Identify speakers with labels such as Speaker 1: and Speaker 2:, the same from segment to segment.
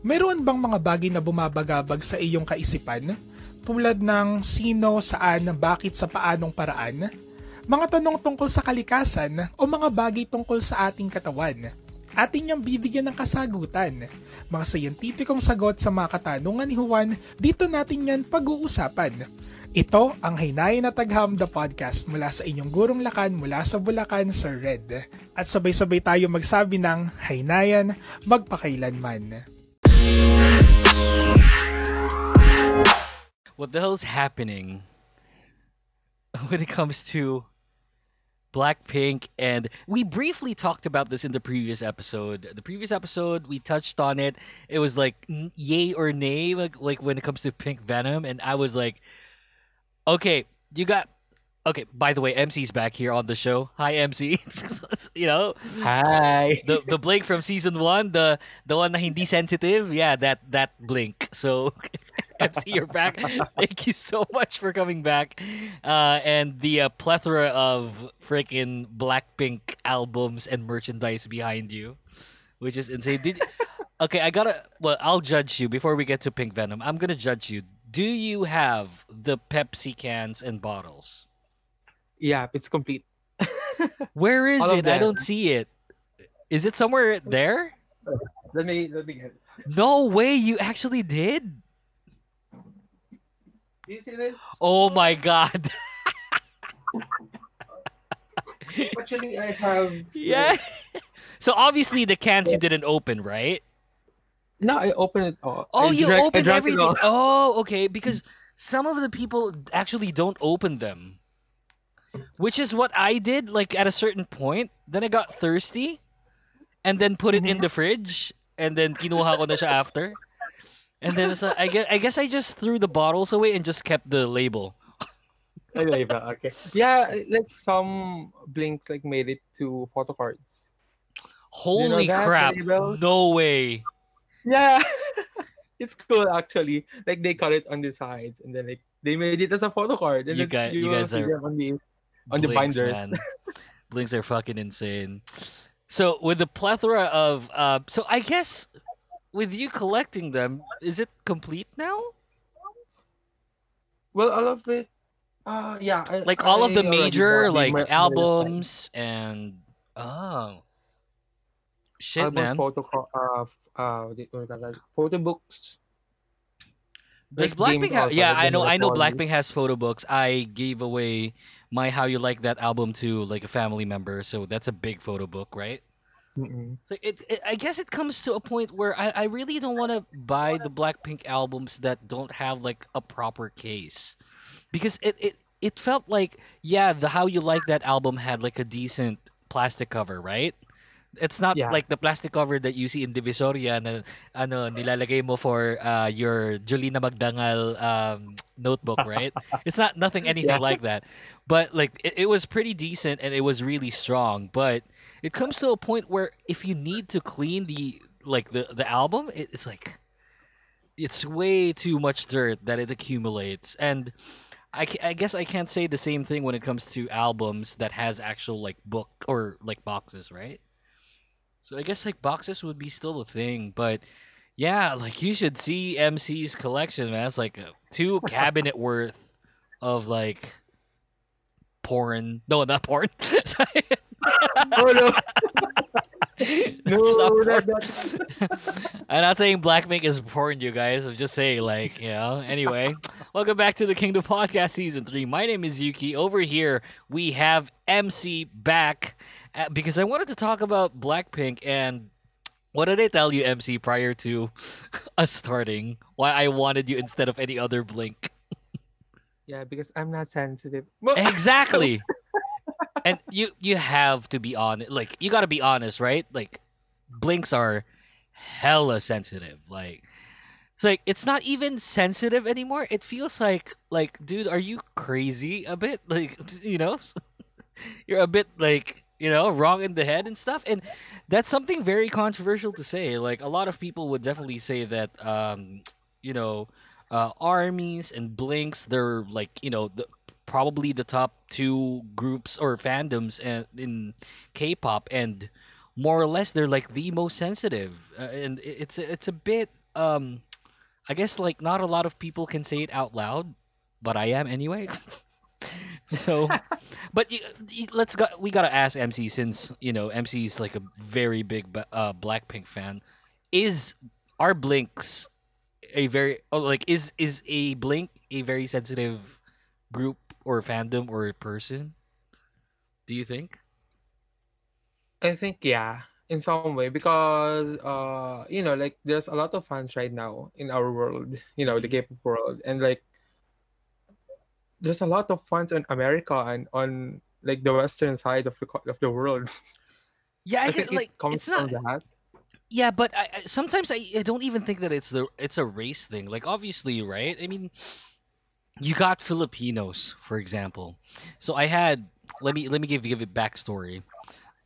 Speaker 1: Meron bang mga bagay na bumabagabag sa iyong kaisipan? Tulad ng sino, saan, bakit, sa paanong paraan? Mga tanong tungkol sa kalikasan o mga bagay tungkol sa ating katawan? Atin niyang bibigyan ng kasagutan. Mga sayantipikong sagot sa mga katanungan ni Juan, dito natin yan pag-uusapan. Ito ang Hinay na Tagham the Podcast mula sa inyong gurong lakan mula sa Bulacan, Sir Red. At sabay-sabay tayo magsabi ng Haynayan magpakailanman.
Speaker 2: What the hell's happening when it comes to Blackpink, and we briefly talked about this in the previous episode. The previous episode, we touched on it. It was like yay or nay, like like when it comes to Pink Venom, and I was like, okay, you got. Okay, by the way, MC's back here on the show. Hi, MC. you know,
Speaker 3: Hi.
Speaker 2: the the Blink from season one, the the one na hindi sensitive. Yeah, that that Blink. So, MC, you're back. Thank you so much for coming back, uh, and the uh, plethora of freaking Blackpink albums and merchandise behind you, which is insane. Did okay? I gotta. Well, I'll judge you before we get to Pink Venom. I'm gonna judge you. Do you have the Pepsi cans and bottles?
Speaker 3: Yeah, it's complete.
Speaker 2: Where is
Speaker 3: All
Speaker 2: it? I don't see it. Is it somewhere there?
Speaker 3: Let me let me get. It.
Speaker 2: No way, you actually did.
Speaker 3: Do you see this?
Speaker 2: Oh my god.
Speaker 3: Actually, I have.
Speaker 2: yeah. So obviously the cans you didn't open, right?
Speaker 3: No, I opened it. all.
Speaker 2: Oh,
Speaker 3: I
Speaker 2: you
Speaker 3: drank-
Speaker 2: opened everything. Oh, okay, because some of the people actually don't open them. Which is what I did like at a certain point. Then I got thirsty and then put it in
Speaker 3: Mm-hmm.
Speaker 2: the fridge and then kinuha ko na siya after. And then so I guess I guess I just threw the bottles away and just kept the label.
Speaker 3: Okay. Yeah, like some blinks like made it to photo cards.
Speaker 2: Holy
Speaker 3: that,
Speaker 2: crap.
Speaker 3: label?
Speaker 2: No way.
Speaker 3: Yeah, it's cool actually. Like they cut it on the sides and then like they made it as a photo card. And
Speaker 2: You guys- you
Speaker 3: will
Speaker 2: guys are
Speaker 3: on the on the
Speaker 2: Blinks,
Speaker 3: binders.
Speaker 2: man. Blinks are fucking insane. So with the plethora of uh so I guess with you collecting them, is it complete now?
Speaker 3: Well, all of it. Uh, yeah. I,
Speaker 2: Like all of the major like
Speaker 3: mer-
Speaker 2: albums and oh shit
Speaker 3: albums,
Speaker 2: man.
Speaker 3: photo co- uh, f- uh, what do you call that? photo books.
Speaker 2: Does Blackpink
Speaker 3: games
Speaker 2: have? Yeah, I know. I know. Blackpink has photo books. I gave away my "How You Like That" album to like a family member, so that's a big photo book, right?
Speaker 3: Mm-mm.
Speaker 2: So it, it, I guess it comes to a point where I, I really don't want to buy the Blackpink albums that don't have like a proper case, because it, it it felt like yeah, the How You Like That album had like a decent plastic cover, right? It's not
Speaker 3: Yeah.
Speaker 2: like the plastic cover that you see in Divisoria na ano nilalagay mo for uh, your Jolina Magdangal um, notebook, right? it's not nothing anything
Speaker 3: Yeah.
Speaker 2: like that. But like it, it was pretty decent and it was really strong, but it comes to a point where if you need to clean the like the the album, it, it's like it's way too much dirt that it accumulates and I, I guess I can't say the same thing when it comes to albums that has actual like book or like boxes, right? So I guess like boxes would be still a thing, but yeah, like you should see MC's collection, man. It's like a two cabinet worth of like porn. No, not porn.
Speaker 3: Oh no! No,
Speaker 2: not porn. I'm not saying Blackpink is porn, you guys. I'm just saying, like, you know. Anyway, welcome back to the Kingdom Podcast Season 3. My name is Yuuki. Over here, we have MC back Uh, because I wanted to talk about Blackpink and what did I tell you, MC, prior to us starting? Why I wanted you instead of any other Blink?
Speaker 3: yeah, because I'm not sensitive.
Speaker 2: Exactly. and you you have to be honest. Like you got to be honest, right? Like blinks are hella sensitive. Like it's like it's not even sensitive anymore. It feels like like dude, are you crazy a bit? Like you know, you're a bit like you know wrong in the head and stuff. And that's something very controversial to say. Like a lot of people would definitely say that um you know uh, armies and blinks they're like you know the, probably the top two groups or fandoms in, K-pop, and more or less they're like the most sensitive, uh, and it's it's a bit um, I guess like not a lot of people can say it out loud, but I am anyway. so, but you, you, let's go. We gotta ask MC since you know MC is like a very big uh, Blackpink fan. Is are Blinks a very oh, like is is a Blink a very sensitive group or fandom or person? Do you think?
Speaker 3: I think yeah, in some way because uh you know like there's a lot of fans right now in our world, you know, the K-pop world, and like there's a lot of fans in America and on like the western side of the of the world.
Speaker 2: Yeah, I,
Speaker 3: I think
Speaker 2: like
Speaker 3: it comes
Speaker 2: it's not.
Speaker 3: from that.
Speaker 2: Yeah, but I, I sometimes I, I don't even think that it's the it's a race thing. Like obviously, right? I mean, you got Filipinos, for example. So I had let me let me give give it backstory.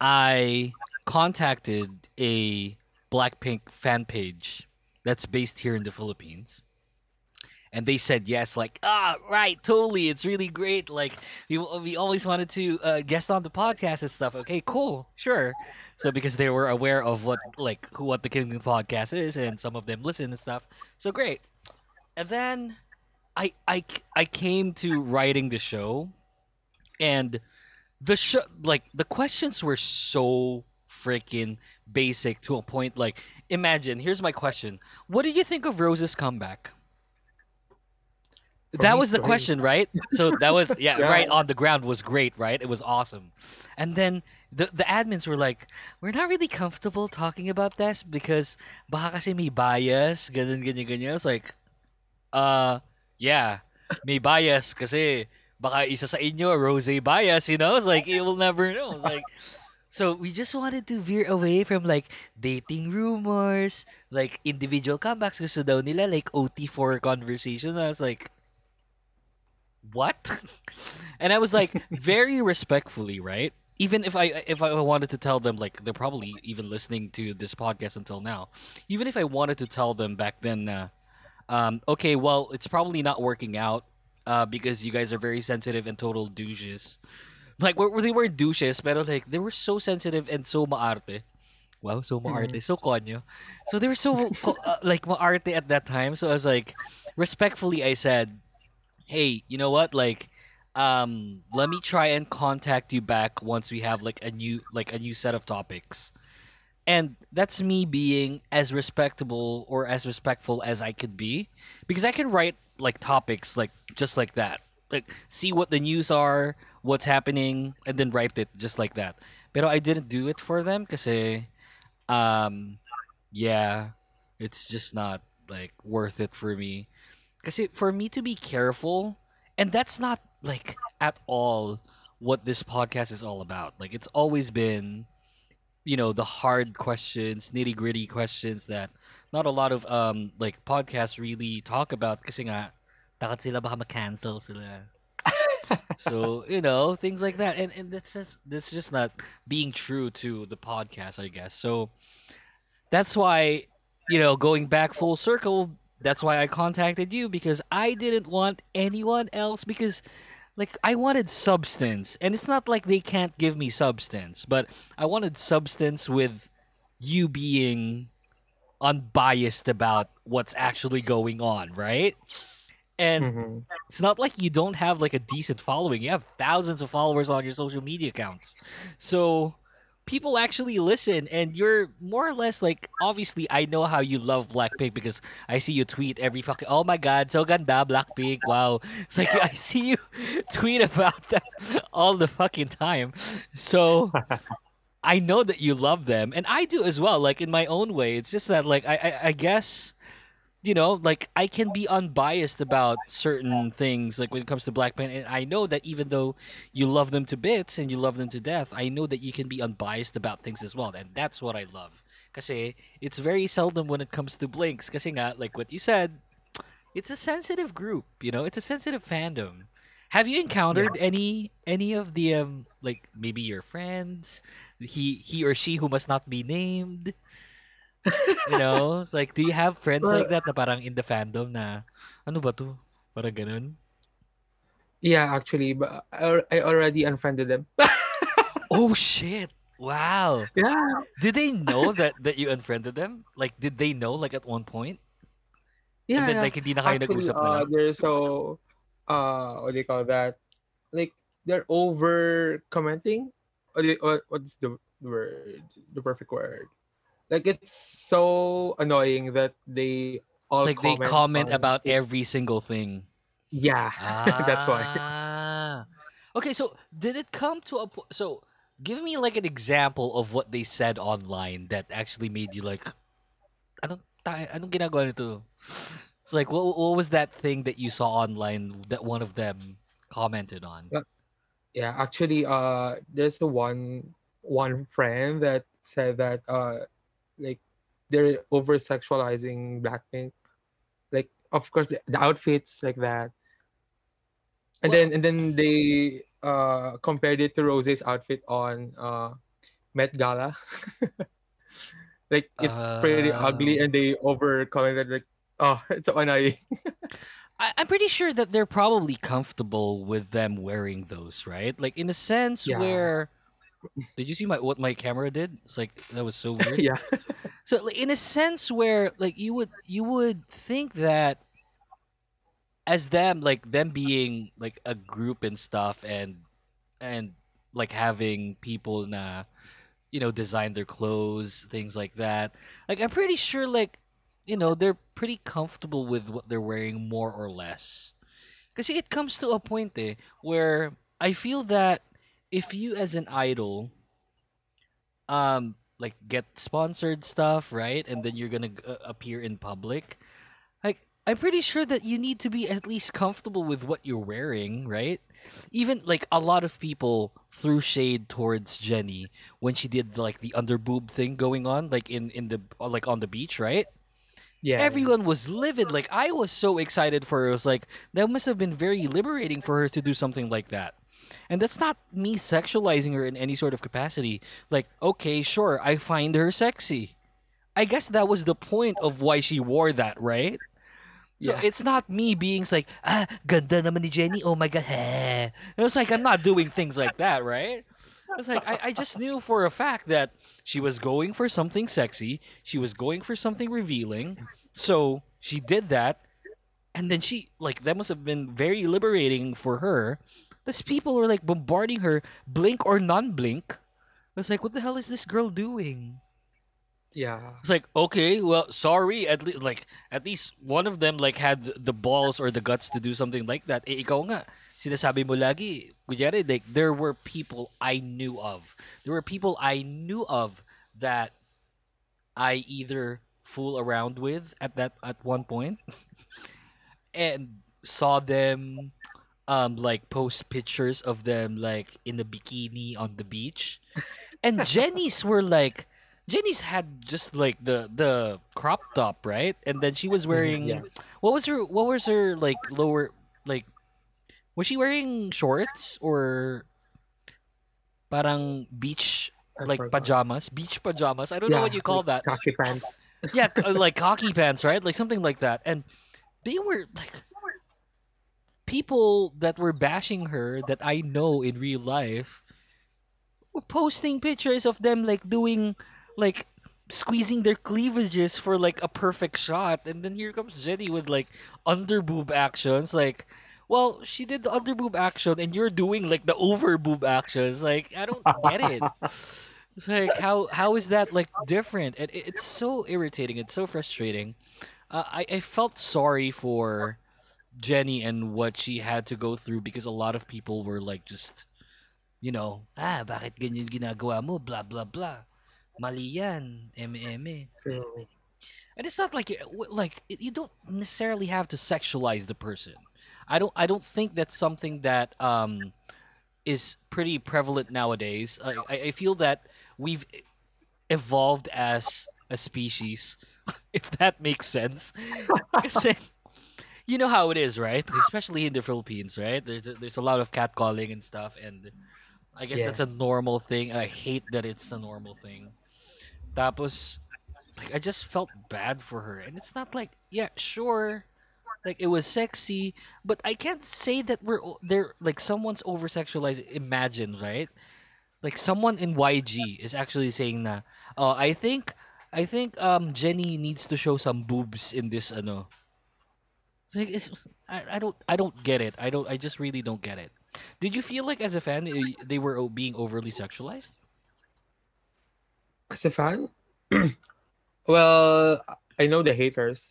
Speaker 2: I contacted a Blackpink fan page that's based here in the Philippines. And they said yes, like ah, right, totally. It's really great. Like we, we always wanted to uh, guest on the podcast and stuff. Okay, cool, sure. So because they were aware of what like who what the Kingdom podcast is, and some of them listen and stuff. So great. And then I I I came to writing the show, and the show like the questions were so freaking basic to a point. Like imagine here's my question: What do you think of Rose's comeback? That was the question, right? So that was yeah,
Speaker 3: Yeah.
Speaker 2: right on the ground was great, right? It was awesome. And then the the admins were like, "We're not really comfortable talking about this because baka kasi may bias, ganyan ganyan ganyan." I was like, "Uh, yeah, may bias kasi baka isa sa inyo rose bias, you know?" It's like you will never know. It's like so we just wanted to veer away from like dating rumors, like individual comebacks. Gusto daw nila like OT4 conversation. I was like, what? and I was like, very respectfully, right? Even if I if I wanted to tell them, like they're probably even listening to this podcast until now. Even if I wanted to tell them back then, uh, um, okay, well, it's probably not working out uh, because you guys are very sensitive and total douches. Like, where they weren't douches, but like they were so sensitive and so maarte. Wow, so maarte, so konyo. So they were so uh, like maarte at that time. So I was like, respectfully, I said, hey, you know what? Like, um, let me try and contact you back once we have like a new like a new set of topics. And that's me being as respectable or as respectful as I could be because I can write like topics like just like that. Like see what the news are, what's happening and then write it just like that. But I didn't do it for them kasi um yeah, it's just not like worth it for me. Kasi for me to be careful, and that's not like at all what this podcast is all about. Like it's always been, you know, the hard questions, nitty gritty questions that not a lot of um like podcasts really talk about. Kasi nga, takot sila baka ma-cancel sila. so you know things like that, and and that's just that's just not being true to the podcast, I guess. So that's why you know going back full circle that's why i contacted you because i didn't want anyone else because like i wanted substance and it's not like they can't give me substance but i wanted substance with you being unbiased about what's actually going on right and
Speaker 3: Mhm.
Speaker 2: it's not like you don't have like a decent following. You have thousands of followers on your social media accounts. So people actually listen and you're more or less like obviously I know how you love Blackpink because I see you tweet every fucking oh my god, so ganda Blackpink. Wow. It's like I see you tweet about them all the fucking time. So I know that you love them and I do as well, like in my own way. It's just that like I I, I guess you know, like I can be unbiased about certain things, like when it comes to Blackpink, and I know that even though you love them to bits and you love them to death, I know that you can be unbiased about things as well, and that's what I love. Kasi it's very seldom when it comes to Blinks, kasi nga, like what you said, it's a sensitive group, you know, it's a sensitive fandom. Have you encountered any any of the um like maybe your friends, he he or she who must not be named? You know, it's like, do you have friends like that na parang in the fandom na, ano ba to? Parang ganun.
Speaker 3: Yeah, actually, but I, I already unfriended them.
Speaker 2: Oh shit! Wow.
Speaker 3: yeah.
Speaker 2: Did they know that that you unfriended them? Like, did they know like at one point?
Speaker 3: Yeah,
Speaker 2: then
Speaker 3: yeah.
Speaker 2: like hindi na kayo
Speaker 3: Actually,
Speaker 2: nag-usap na
Speaker 3: uh,
Speaker 2: lang.
Speaker 3: they're so, uh, what do you call that? Like, they're over commenting. What what's the word? The perfect word. Like, it's so annoying that they all
Speaker 2: It's like they comment about
Speaker 3: it.
Speaker 2: every single thing.
Speaker 3: Yeah, that's why.
Speaker 2: Ah. Okay, so did it come to a po- so give me like an example of what they said online that actually made you like I don't, I don't ginagawa nito? It's like what what was that thing that you saw online that one of them commented on?
Speaker 3: Yeah, actually, uh, there's one one friend that said that uh, like they're over sexualizing Blackpink. Like, of course, the, the outfits like that, and
Speaker 2: Well-
Speaker 3: then and then they uh compared it to Rose's outfit on uh Met Gala. like it's pretty ugly,
Speaker 2: Ah.
Speaker 3: and they over commented like, oh, it's so annoying.
Speaker 2: I, I'm pretty sure that they're probably comfortable with them wearing those, right? Like in a sense
Speaker 3: Yeah.
Speaker 2: where did you see my what my camera did? It's like that was so weird.
Speaker 3: yeah,
Speaker 2: So like, in a sense where like you would you would think that as them like them being like a group and stuff and and like having people na you know design their clothes things like that like i'm pretty sure like you know they're pretty comfortable with what they're wearing more or less because it comes to a point eh, where i feel that if you as an idol um like get sponsored stuff right and then you're gonna uh, appear in public like i'm pretty sure that you need to be at least comfortable with what you're wearing right? Even like a lot of people threw shade towards jennie when she did like the underboob thing going on like in in the like on the beach right?
Speaker 3: Yeah.
Speaker 2: everyone was livid like i was so excited for her it was like that must have been very liberating for her to do something like that and that's not me sexualizing her in any sort of capacity like okay sure i find her sexy i guess that was the point of why she wore that right so
Speaker 3: Yeah.
Speaker 2: it's not me being like ah ganda naman ni jennie oh my god heh. it was like i'm not doing things like that right it's like I, I just knew for a fact that she was going for something sexy. She was going for something revealing. So she did that. And then she like that must have been very liberating for her. Because people were like bombarding her, blink or non-blink. I was like, what the hell is this girl doing?
Speaker 3: yeah.
Speaker 2: It's like, okay, well, sorry. At least, like, at least one of them like had the balls or the guts to do something like that. Eh, ikaw nga, sinasabi mo lagi, kunyari, like, there were people I knew of. There were people I knew of that I either fool around with at that at one point, and saw them, um, like post pictures of them like in a bikini on the beach, and Jennie's were like. Jennie's had just like the the crop top, right? And then she was wearing
Speaker 3: yeah.
Speaker 2: what was her what was her like lower like was she wearing shorts or parang beach like pajamas, beach pajamas. I don't know what you call that.
Speaker 3: pants.
Speaker 2: Yeah, like hockey pants, right? Like something like that. And they were like people that were bashing her that I know in real life were posting pictures of them like doing like squeezing their cleavages for like a perfect shot. And then here comes Jennie with like underboob actions. Like well she did the underboob action and you're doing like the overboob actions. Like I don't get it. It's like how how is that like different? And it, it's so irritating. It's so frustrating. Uh, I, I felt sorry for Jennie and what she had to go through because a lot of people were like just you know ah bakit ganyan ginagawa mo blah blah blah mali yan eme eme and it's not like like you don't necessarily have to sexualize the person. I don't I don't think that's something that um is pretty prevalent nowadays. I I feel that we've evolved as a species, if that makes sense. Kasi, you know how it is, right? Especially in the Philippines, right? There's a, there's a lot of catcalling and stuff, and I guess
Speaker 3: Yeah.
Speaker 2: that's a normal thing. I hate that it's a normal thing. Tapos, like I just felt bad for her, and it's not like yeah, sure, like it was sexy, but I can't say that we're they're like someone's over sexualized. Imagine, right? Like someone in YG is actually saying na, oh, I think, I think um Jennie needs to show some boobs in this ano, like it's, I, I don't I don't get it. I don't I just really don't get it. Did you feel like as a fan they were o- being overly sexualized?
Speaker 3: As a fan, well, I know the haters,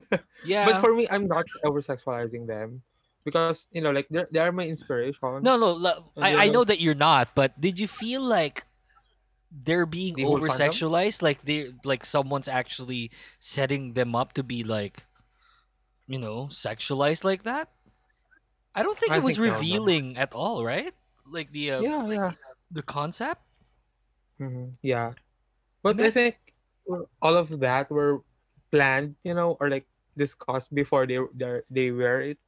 Speaker 2: Yeah.
Speaker 3: but for me, I'm not over sexualizing them because you know, like they they are my inspiration.
Speaker 2: no, no.
Speaker 3: And
Speaker 2: I, I
Speaker 3: they're
Speaker 2: know that you're not, but did you feel like they're being
Speaker 3: The whole
Speaker 2: over
Speaker 3: fandom?
Speaker 2: sexualized? Like they like someone's actually setting them up to be like, you know, sexualized like that? I don't think
Speaker 3: I
Speaker 2: it was
Speaker 3: think
Speaker 2: revealing at all, right? Like the uh,
Speaker 3: Yeah, yeah,
Speaker 2: the concept.
Speaker 3: hmm yeah. But
Speaker 2: And
Speaker 3: I think all of that were planned, you know, or like discussed before they they they wear it.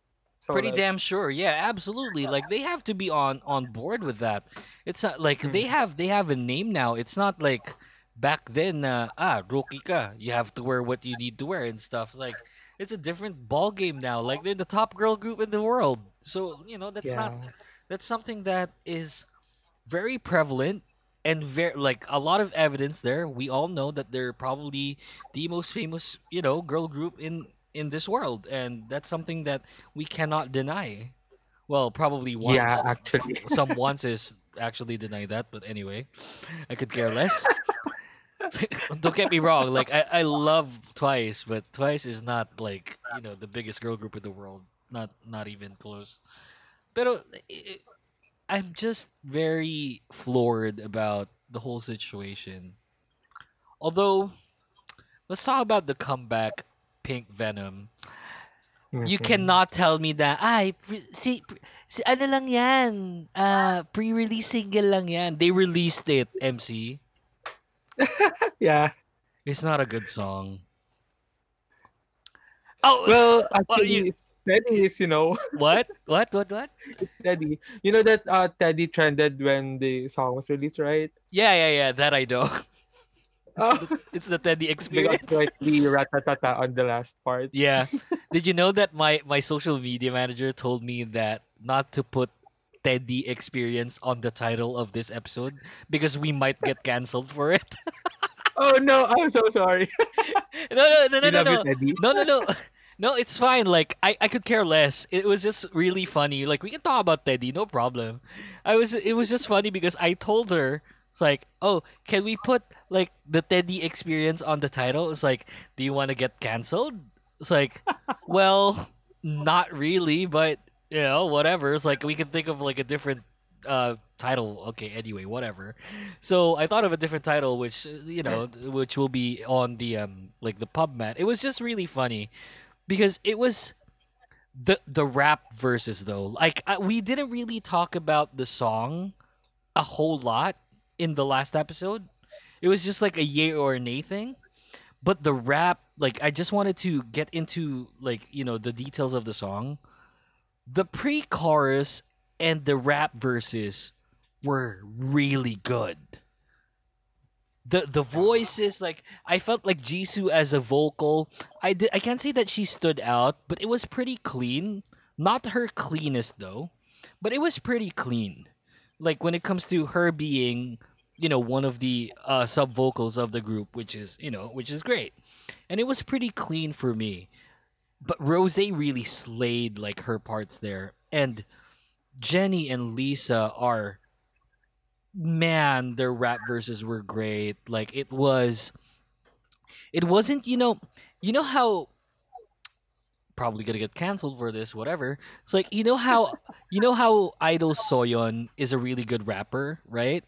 Speaker 3: So
Speaker 2: Pretty
Speaker 3: like,
Speaker 2: damn sure. Yeah, absolutely. Like they have to be on on board with that. It's not like
Speaker 3: Hmm.
Speaker 2: they have they have a name now. It's not like back then uh, ah rookie ka. You have to wear what you need to wear and stuff. Like it's a different ball game now. Like they're the top girl group in the world. So, you know, that's not that's something that is very prevalent and very like a lot of evidence there. We all know that they're probably the most famous, you know, girl group in in this world, and that's something that we cannot deny. Well, probably once.
Speaker 3: Yeah, actually.
Speaker 2: Some onces actually deny that, but anyway, I could care less. Don't get me wrong. Like I, I love Twice, but Twice is not like you know the biggest girl group in the world. Not not even close. But i- I'm just very floored about the whole situation. Although, let's talk about the comeback, Pink Venom. You
Speaker 3: Mhm.
Speaker 2: cannot tell me that, ay, pre- si, pre- si, ano lang yan, ah, pre-release single lang yan. They released it, MC.
Speaker 3: Yeah.
Speaker 2: It's not a good song. Oh,
Speaker 3: Well,
Speaker 2: Well,
Speaker 3: actually,
Speaker 2: you-
Speaker 3: it's Teddy is, you know,
Speaker 2: what? What? What? What?
Speaker 3: it's Teddy. You know that uh, Teddy trended when the song was released, right?
Speaker 2: Yeah, yeah, yeah. That I know.
Speaker 3: Oh,
Speaker 2: It's the, it's the Teddy experience.
Speaker 3: like the ratatata on the last part.
Speaker 2: Yeah. Did you know that my my social media manager told me that not to put Teddy experience on the title of this episode because we might get canceled for it.
Speaker 3: Oh no, I'm so sorry.
Speaker 2: no, no, no, no,
Speaker 3: you
Speaker 2: no, no.
Speaker 3: you,
Speaker 2: No, no, no. No, it's fine. Like I, I could care less. It was just really funny. Like we can talk about Teddy, no problem. I was it was just funny because I told her it's like, "Oh, can we put like the Teddy experience on the title?" It's like, "Do you want to get canceled?" It's like, "Well, not really, but you know, whatever." It's like we can think of like a different uh title. Okay, anyway, whatever. So I thought of a different title, which uh, you know, which will be on the um like the pub mat. It was just really funny because it was the the rap verses though. Like I, we didn't really talk about the song a whole lot in the last episode. It was just like a yay or nay thing. But the rap, like I just wanted to get into like you know the details of the song. The pre-chorus and the rap verses were really good the the voices like I felt like Jisoo as a vocal. I I can't say that she stood out, but it was pretty clean. Not her cleanest though, but it was pretty clean. Like when it comes to her being, you know, one of the uh, sub vocals of the group, which is you know, which is great, and it was pretty clean for me. But Rose really slayed like her parts there, and Jennie and Lisa are man, their rap verses were great. Like it was it wasn't, you know, you know how probably gonna get canceled for this, whatever. It's like you know how you know how Idol Soyeon is a really good rapper, right?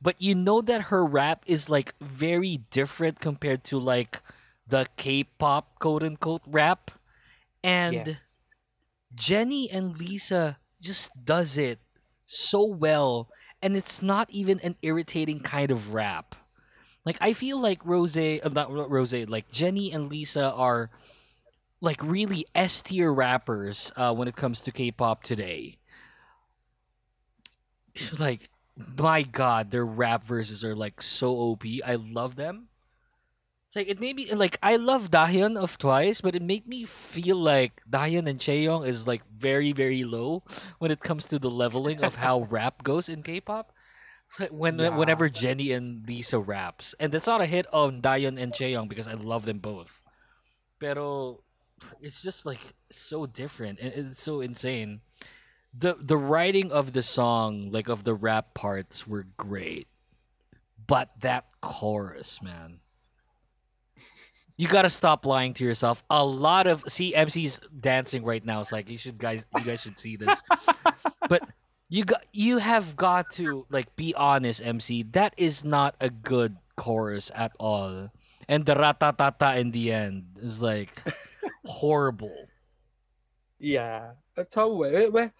Speaker 2: But you know that her rap is like very different compared to like the K-pop quote unquote rap. And
Speaker 3: Yes.
Speaker 2: Jennie and Lisa just does it so well and it's not even an irritating kind of rap. Like I feel like Rose, uh, not Rose, like Jennie and Lisa are like really S tier rappers uh, when it comes to K-pop today. Like my god, their rap verses are like so OP. I love them. Like it made me like I love Dahyun of Twice, but it made me feel like Dahyun and Chaeyoung is like very very low when it comes to the leveling of how rap goes in K-pop. Like when
Speaker 3: Yeah.
Speaker 2: whenever Jennie and Lisa raps, and that's not a hit on Dahyun and Chaeyoung because I love them both. Pero it's just like so different and it's so insane. The the writing of the song, like of the rap parts were great. But that chorus, man. You gotta stop lying to yourself. A lot of see MC's dancing right now. It's like you should guys you guys should see this. but you got you have got to like be honest, MC. That is not a good chorus at all. And the ratatata in the end is like horrible.
Speaker 3: Yeah, that's how well, well,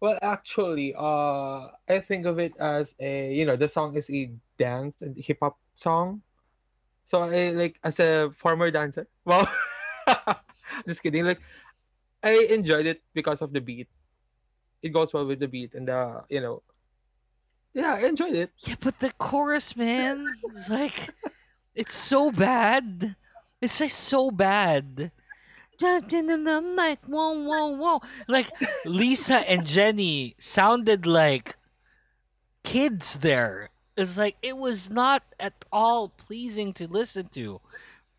Speaker 3: well, actually, uh, I think of it as a, you know, the song is a dance and hip hop song. So I like as a former dancer. Well, just kidding. Like I enjoyed it because of the beat. It goes well with the beat and the, you know, yeah, I enjoyed it.
Speaker 2: Yeah, but the chorus, man, it's like it's so bad. It's like so bad. Like whoa, whoa, whoa. Like Lisa and Jennie sounded like kids there. It's like it was not at all pleasing to listen to.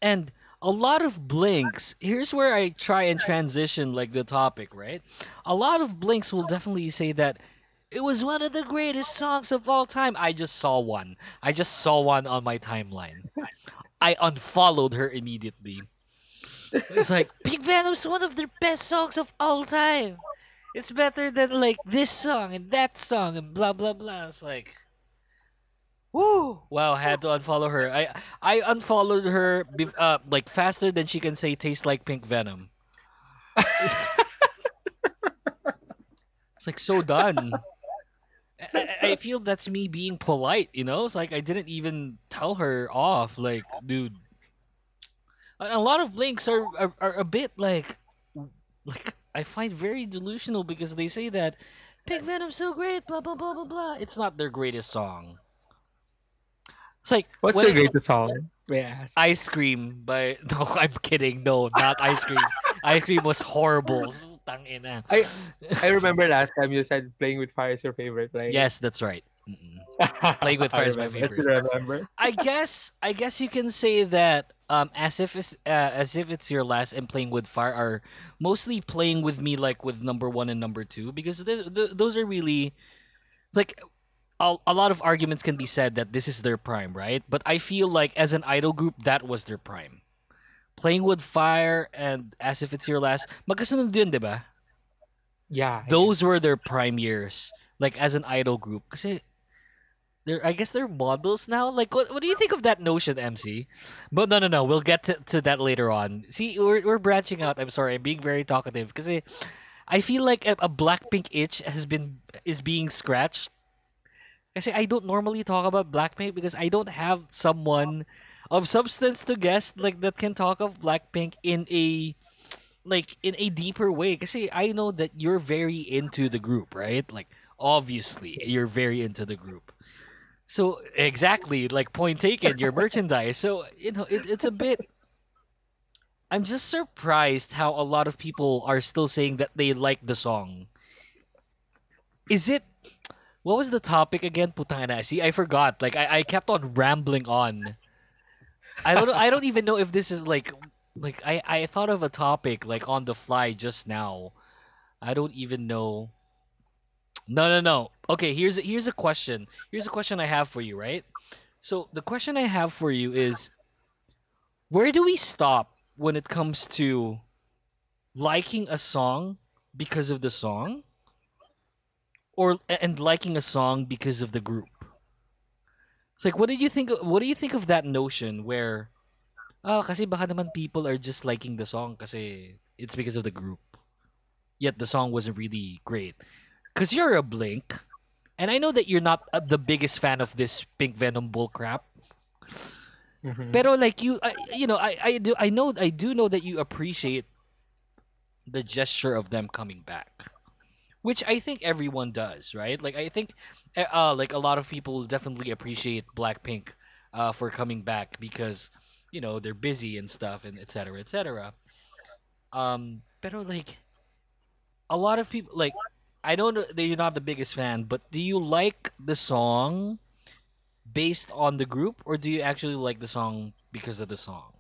Speaker 2: And a lot of blinks, here's where I try and transition like the topic, right? A lot of blinks will definitely say that it was one of the greatest songs of all time. I just saw one. I just saw one on my timeline. I unfollowed her immediately. It's like Pink Venom's one of the best songs of all time. It's better than like this song and that song and blah blah blah. It's like Woo! Wow, had to unfollow her. I I unfollowed her uh, like faster than she can say tastes like pink venom. it's like so done. I, I- I feel that's me being polite, you know? It's like I didn't even tell her off, like, dude. A lot of links are, are, are a bit like like I find very delusional because they say that Pink Venom's so great, blah blah blah blah blah. It's not their greatest song. It's like
Speaker 3: What's your greatest song? Ask?
Speaker 2: Ice Cream by No, I'm kidding. No, not Ice Cream. Ice Cream was horrible.
Speaker 3: I I remember last time you said playing with fire is your favorite, right?
Speaker 2: Yes, that's right. Playing with Fire is my
Speaker 3: remember. I
Speaker 2: favorite.
Speaker 3: remember.
Speaker 2: I guess I guess you can say that um as if it's uh, as if it's your last and playing with fire are mostly playing with me like with number one and number two because th- th- those are really like a, a lot of arguments can be said that this is their prime right? But I feel like as an idol group that was their prime. Playing with fire and as if it's your last magkasunod yun diba
Speaker 3: Yeah.
Speaker 2: Those were their prime years like as an idol group. Kasi they're I guess they're models now? Like what, what do you think of that notion MC but no no no we'll get to, to that later on. See we're, we're branching out. I'm sorry I'm being very talkative. Because I feel like a, a Blackpink itch has been is being scratched kasi I don't normally talk about Blackpink because I don't have someone of substance to guest like that can talk of Blackpink in a like in a deeper way kasi I know that you're very into the group, right? Like obviously you're very into the group. So exactly, like point taken, your merchandise. So, you know, it, it's a bit I'm just surprised how a lot of people are still saying that they like the song. Is it what was the topic again? Putana. See, I forgot. Like I, I kept on rambling on. I don't I don't even know if this is like like I, I thought of a topic like on the fly just now. I don't even know. No, no, no. Okay, here's here's a question. Here's a question I have for you, right? So the question I have for you is where do we stop when it comes to liking a song because of the song or and liking a song because of the group? It's like what do you think what do you think of that notion where Ah, kasi baka naman people are just liking the song kasi it's because of the group. Yet the song wasn't really great. Cause you're a Blink, and I know that you're not uh, the biggest fan of this Pink Venom bull crap.
Speaker 3: Mhm.
Speaker 2: Pero like you, I, you know, I, I do, I know, I do know that you appreciate the gesture of them coming back, which I think everyone does, right? Like I think, uh, uh, like a lot of people definitely appreciate Blackpink, uh, for coming back because, you know, they're busy and stuff and etc. etc. Um, pero like, a lot of people like, I don't know that you're not the biggest fan, but do you like the song? based on the group or do you actually like the song because of the song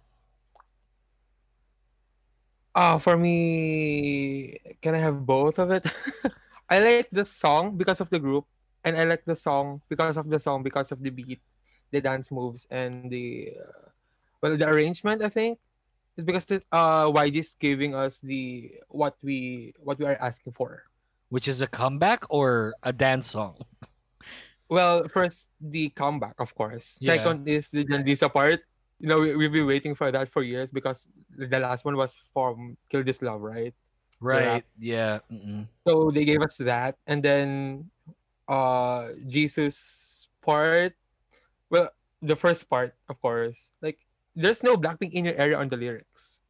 Speaker 3: Uh, for me, can I have both of it? I like the song because of the group, and I like the song because of the song because of the beat, the dance moves, and the uh, well, the arrangement. I think is because the, uh is giving us the what we what we are asking for.
Speaker 2: Which is a comeback or a dance song?
Speaker 3: Well, first the comeback, of course.
Speaker 2: Yeah.
Speaker 3: Second is the JenLisa part. You know, we, we've been waiting for that for years because the last one was from Kill This Love, right?
Speaker 2: Right. Yeah. Mm-mm.
Speaker 3: So they gave us that, and then uh Jisoo's part. Well, the first part, of course. Like, there's no Blackpink in your area on the lyrics,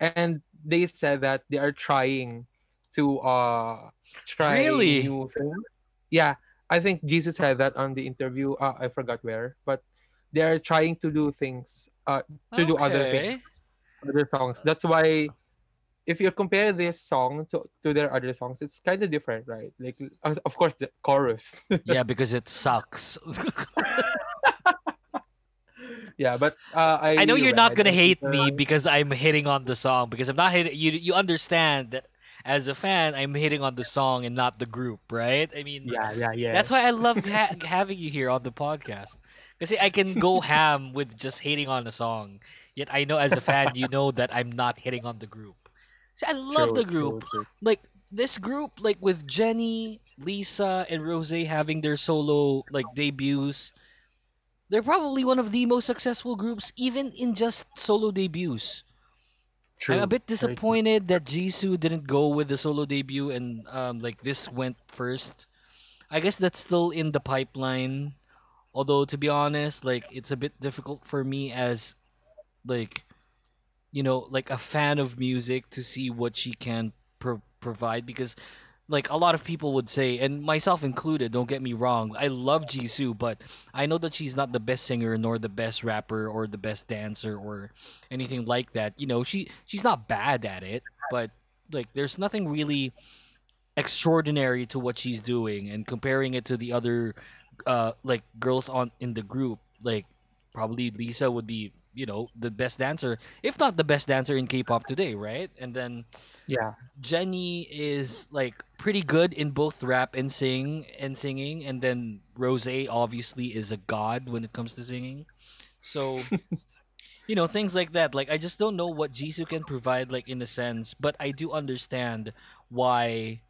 Speaker 3: and they said that they are trying to uh try
Speaker 2: Really?
Speaker 3: new things. Yeah, I think Jisoo's had that on the interview. Uh, I forgot where, but they are trying to do things. Uh, to do other things, other songs. That's why if you compare this song to, to their other songs, it's kind of different, right? Like, of of course, the chorus.
Speaker 2: yeah, because it sucks.
Speaker 3: yeah, but uh, I.
Speaker 2: I know you're not gonna hate me because I'm hitting on the song because I'm not hitting you. You understand that as a fan, I'm hitting on the song and not the group, right? I mean,
Speaker 3: Yeah, yeah, yeah.
Speaker 2: that's why I love ha- having you here on the podcast because I can go ham with just hating on a song. Yet I know as a fan, you know that I'm not hitting on the group. See, I love
Speaker 3: True,
Speaker 2: the group.
Speaker 3: true, true.
Speaker 2: Like this group, like with Jennie, Lisa, and Rose having their solo like debuts. They're probably one of the most successful groups, even in just solo debuts.
Speaker 3: True.
Speaker 2: I'm a bit disappointed that Jisoo didn't go with the solo debut and um, like this went first. I guess that's still in the pipeline. Although to be honest, like it's a bit difficult for me as like you know, like a fan of music to see what she can pro- provide because like a lot of people would say and myself included, don't get me wrong, I love Jisoo, but I know that she's not the best singer nor the best rapper or the best dancer or anything like that. You know, she she's not bad at it, but like there's nothing really extraordinary to what she's doing and comparing it to the other uh like girls on in the group, like probably Lisa would be, you know, the best dancer, if not the best dancer in K-pop today, right? And then
Speaker 3: Yeah.
Speaker 2: Jennie is like pretty good in both rap and sing and singing, and then Rose obviously is a god when it comes to singing. So, you know, things like that. Like I just don't know what Jisoo can provide, like in a sense, but I do understand why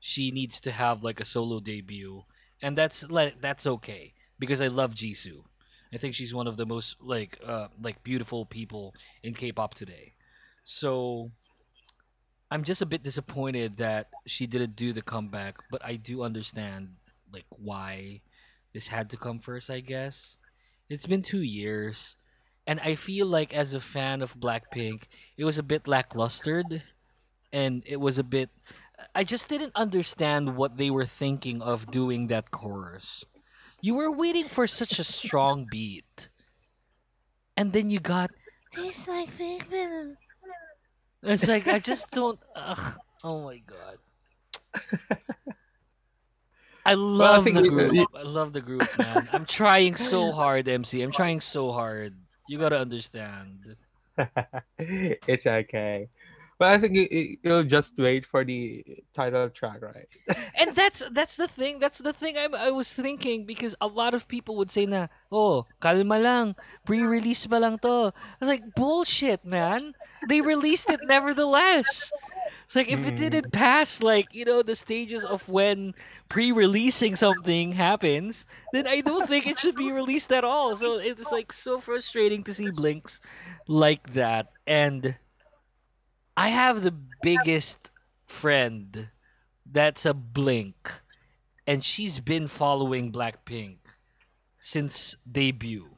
Speaker 2: she needs to have like a solo debut, and that's like that's okay because I love Jisoo. I think she's one of the most like uh like beautiful people in K-pop today. So I'm just a bit disappointed that she didn't do the comeback, but I do understand like why this had to come first, I guess. It's been 2 years and I feel like as a fan of Blackpink, it was a bit lacklustered and it was a bit I just didn't understand what they were thinking of doing that chorus. You were waiting for such a strong beat. And then you got Tastes like pink venom. It's like I just don't. Ugh, oh my god. I love
Speaker 3: think
Speaker 2: the
Speaker 3: you-
Speaker 2: group.
Speaker 3: you-
Speaker 2: I love the group, man. I'm trying so hard, MC. I'm trying so hard. You gotta understand.
Speaker 3: it's okay. But I think you, you'll just wait for the title track, right?
Speaker 2: And that's that's the thing. That's the thing I I was thinking because a lot of people would say na, "Oh, kalma lang. Pre-release pa lang to." I was like, "Bullshit, man. They released it nevertheless." It's like if it
Speaker 3: Mm.
Speaker 2: didn't pass like, you know, the stages of when pre-releasing something happens, then I don't think it should be released at all. So it's like so frustrating to see Blinks like that. And I have the biggest friend that's a Blink, and she's been following Blackpink since debut,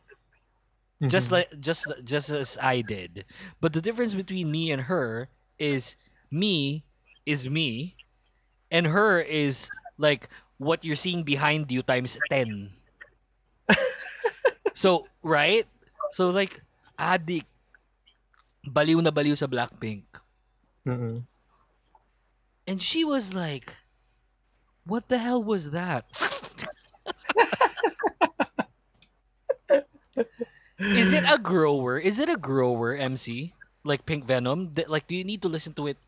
Speaker 2: just
Speaker 3: Mhm.
Speaker 2: like just just as I did. But the difference between me and her is me is me, and her is like what you're seeing behind you times ten. so right, so like adik, baliw na baliw sa Blackpink.
Speaker 3: Mm-mm.
Speaker 2: And she was like, What the hell was that? Is it a grower? Is it a grower, MC? like Pink Venom, like do you need to listen to it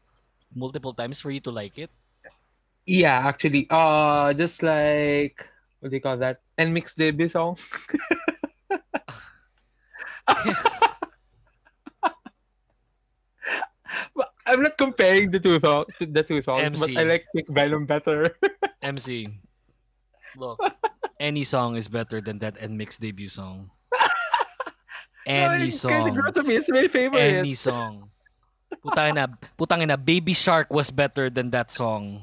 Speaker 2: multiple times for you to like it?
Speaker 3: Yeah, actually, uh, just like what do you call that? And mixed debut song. I'm not comparing the two songs, the two songs, but I like Pink Venom better.
Speaker 2: MC, look, any song is better than that mix debut song. Any
Speaker 3: Kinda
Speaker 2: song,
Speaker 3: me. It's my favorite.
Speaker 2: any song. Putangin na, putangin na, Baby Shark was better than that song.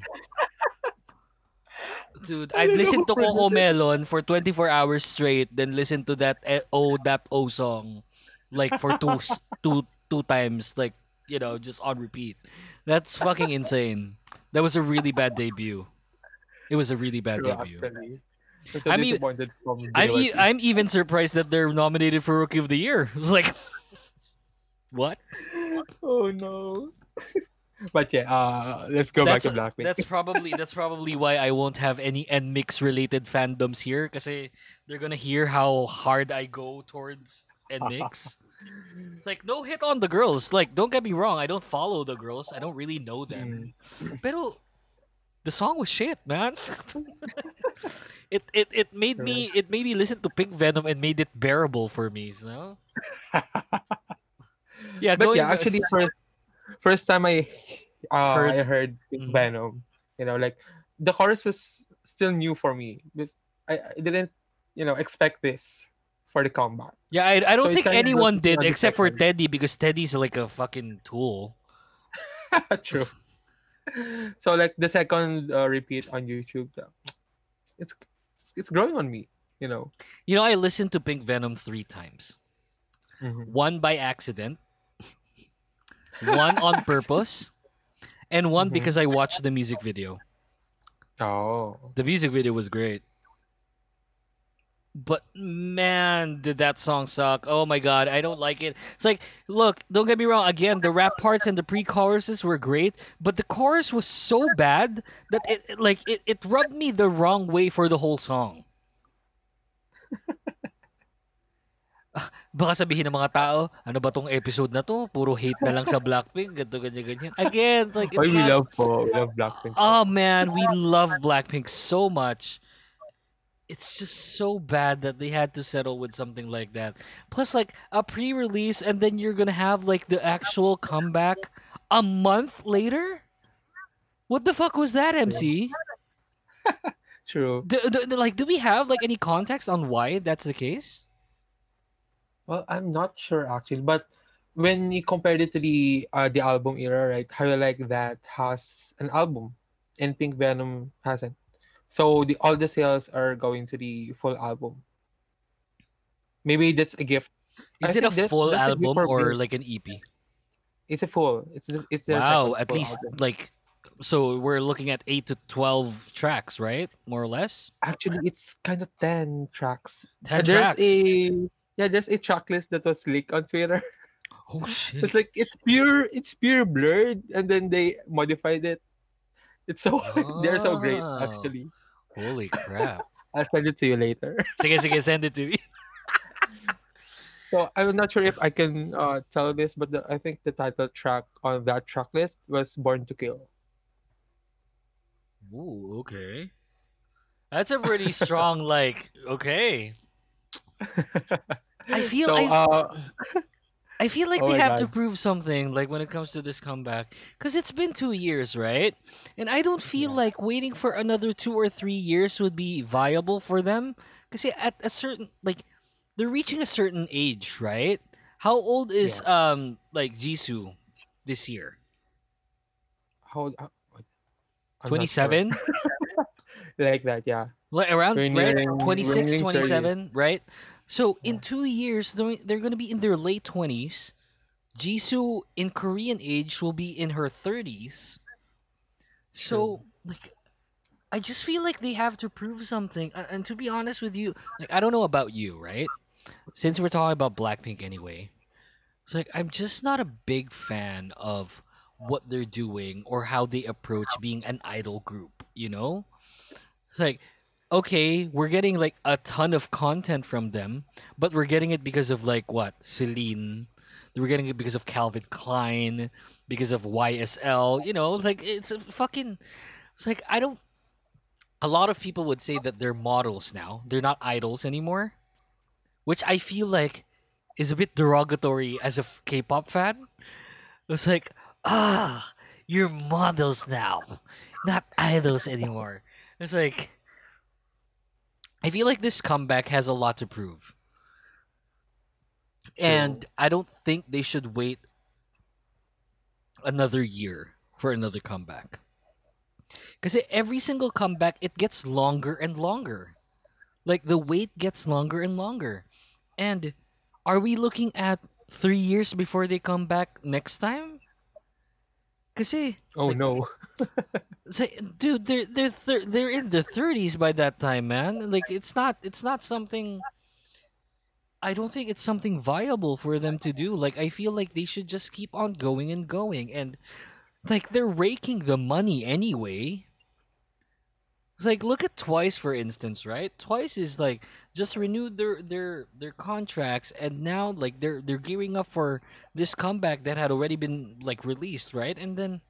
Speaker 2: Dude, I'd listen to Cocomelon for 24 hours straight, then listen to that eh, oh that oh song, like for two two two times, like you know, just on repeat. That's fucking insane. That was a really bad debut. It was a really bad
Speaker 3: True,
Speaker 2: debut.
Speaker 3: actually. I'm so
Speaker 2: I'm e- I'm e-. I'm even surprised that they're nominated for Rookie of the Year. It's like, what?
Speaker 3: Oh no. but yeah, uh, let's go
Speaker 2: that's
Speaker 3: back to Blackpink.
Speaker 2: that's probably that's probably why I won't have any NMIXX related fandoms here because they're gonna hear how hard I go towards NMIXX. it's like no hit on the girls. Like don't get me wrong, I don't follow the girls. I don't really know them.
Speaker 3: Mm.
Speaker 2: Pero the song was shit, man. it it it made me it made me listen to Pink Venom and made it bearable for me. You know? Yeah,
Speaker 3: but yeah, actually, first first time I uh,
Speaker 2: Heard-
Speaker 3: I heard Pink
Speaker 2: Mhm.
Speaker 3: Venom, you know, like the chorus was still new for me. I, I didn't, you know, expect this for the combat.
Speaker 2: Yeah, I, I don't
Speaker 3: So
Speaker 2: think anyone did except for. Teddy because Teddy's like a fucking tool.
Speaker 3: True. so like the second uh, repeat on YouTube, uh, it's it's growing on me. You know.
Speaker 2: You know, I listened to Pink Venom three times. One by accident, one on purpose, and one
Speaker 3: Mhm.
Speaker 2: because I watched the music video.
Speaker 3: Oh.
Speaker 2: The music video was great. But man, did that song suck. Oh my god, I don't like it. It's like, look, don't get me wrong, again, the rap parts and the pre-choruses were great, but the chorus was so bad that it it- like it, it rubbed me the wrong way for the whole song. Ah, Baka sabihin ng mga tao, ano ba tong episode na to? Puro hate na lang sa Blackpink, ganito, ganyan, ganyan. Again, like, it's
Speaker 3: we
Speaker 2: not
Speaker 3: love po. We love Blackpink.
Speaker 2: Oh man, we love Blackpink so much. It's just so bad that they had to settle with something like that. Plus, like a pre-release, and then you're gonna have like the actual comeback a month later. What the fuck was that, MC?
Speaker 3: True.
Speaker 2: Do, do, like, do we have like any context on why that's the case?
Speaker 3: Well, I'm not sure actually, but when you compare it to the uh, the album era, right? How you like that has an album, and Pink Venom hasn't. So the all the sales are going to the full album. Maybe that's a gift.
Speaker 2: Is it a
Speaker 3: that's-
Speaker 2: full
Speaker 3: that's a
Speaker 2: album
Speaker 3: for
Speaker 2: or
Speaker 3: Pink.
Speaker 2: like an EP?
Speaker 3: It's a full. It's just- it's
Speaker 2: Wow, at least
Speaker 3: album.
Speaker 2: like, so we're looking at eight to twelve tracks, right? More or less.
Speaker 3: Actually, it's kind of ten tracks.
Speaker 2: Ten
Speaker 3: Uh, there's
Speaker 2: tracks.
Speaker 3: a yeah, there's a track list that was leaked on Twitter.
Speaker 2: Oh shit.
Speaker 3: It's like it's pure it's pure blurred and then they modified it. It's so they're so great
Speaker 2: Oh.
Speaker 3: actually.
Speaker 2: Holy crap.
Speaker 3: I'll send it to you later.
Speaker 2: Sige, sige, send it to me.
Speaker 3: So I'm not sure if I can uh, tell this, but the, I think the title track on that track list was "Born to Kill."
Speaker 2: Ooh, okay. That's a pretty strong, like, okay. I feel
Speaker 3: so
Speaker 2: I,
Speaker 3: uh,
Speaker 2: I feel like
Speaker 3: oh
Speaker 2: they have to prove something, like when it comes to this comeback, because it's been two years, right? And I don't feel
Speaker 3: Yeah.
Speaker 2: like waiting for another two or three years would be viable for them, because at a certain like they're reaching a certain age, right? How old is um like Jisoo this year?
Speaker 3: how, how I'm not sure.
Speaker 2: Twenty seven.
Speaker 3: like that, yeah.
Speaker 2: Like around right?
Speaker 3: nearing-
Speaker 2: 26, 27, right? So in two years, they're, they're going to be in their late 20s. Jisoo in Korean age will be in her 30s. So, like, I just feel like they have to prove something. And, and to be honest with you, like, I don't know about you, right? Since we're talking about Blackpink anyway, it's like, I'm just not a big fan of what they're doing or how they approach being an idol group, you know? It's like, okay, we're getting like a ton of content from them, but we're getting it because of like what? Celine, We're getting it because of Calvin Klein, because of YSL. You know, like it's a fucking. It's like I don't. A lot of people would say that they're models now. They're not idols anymore, which I feel like is a bit derogatory as a K-pop fan. It's like, ah, you're models now, not idols anymore. It's like, I feel like this comeback has a lot to prove. And I don't think they should wait another year for another comeback. Because every single comeback, it gets longer and longer. Like the wait gets longer and longer. And are we looking at three years before they come back next time? Because
Speaker 3: Oh
Speaker 2: like-
Speaker 3: no.
Speaker 2: say, dude, they're they're thir- they're in their thirties by that time, man. Like it's not it's not something. I don't think it's something viable for them to do. Like I feel like they should just keep on going and going, and like they're raking the money anyway. It's like look at Twice for instance, right? Twice is like just renewed their their their contracts, and now like they're they're gearing up for this comeback that had already been like released, right? And then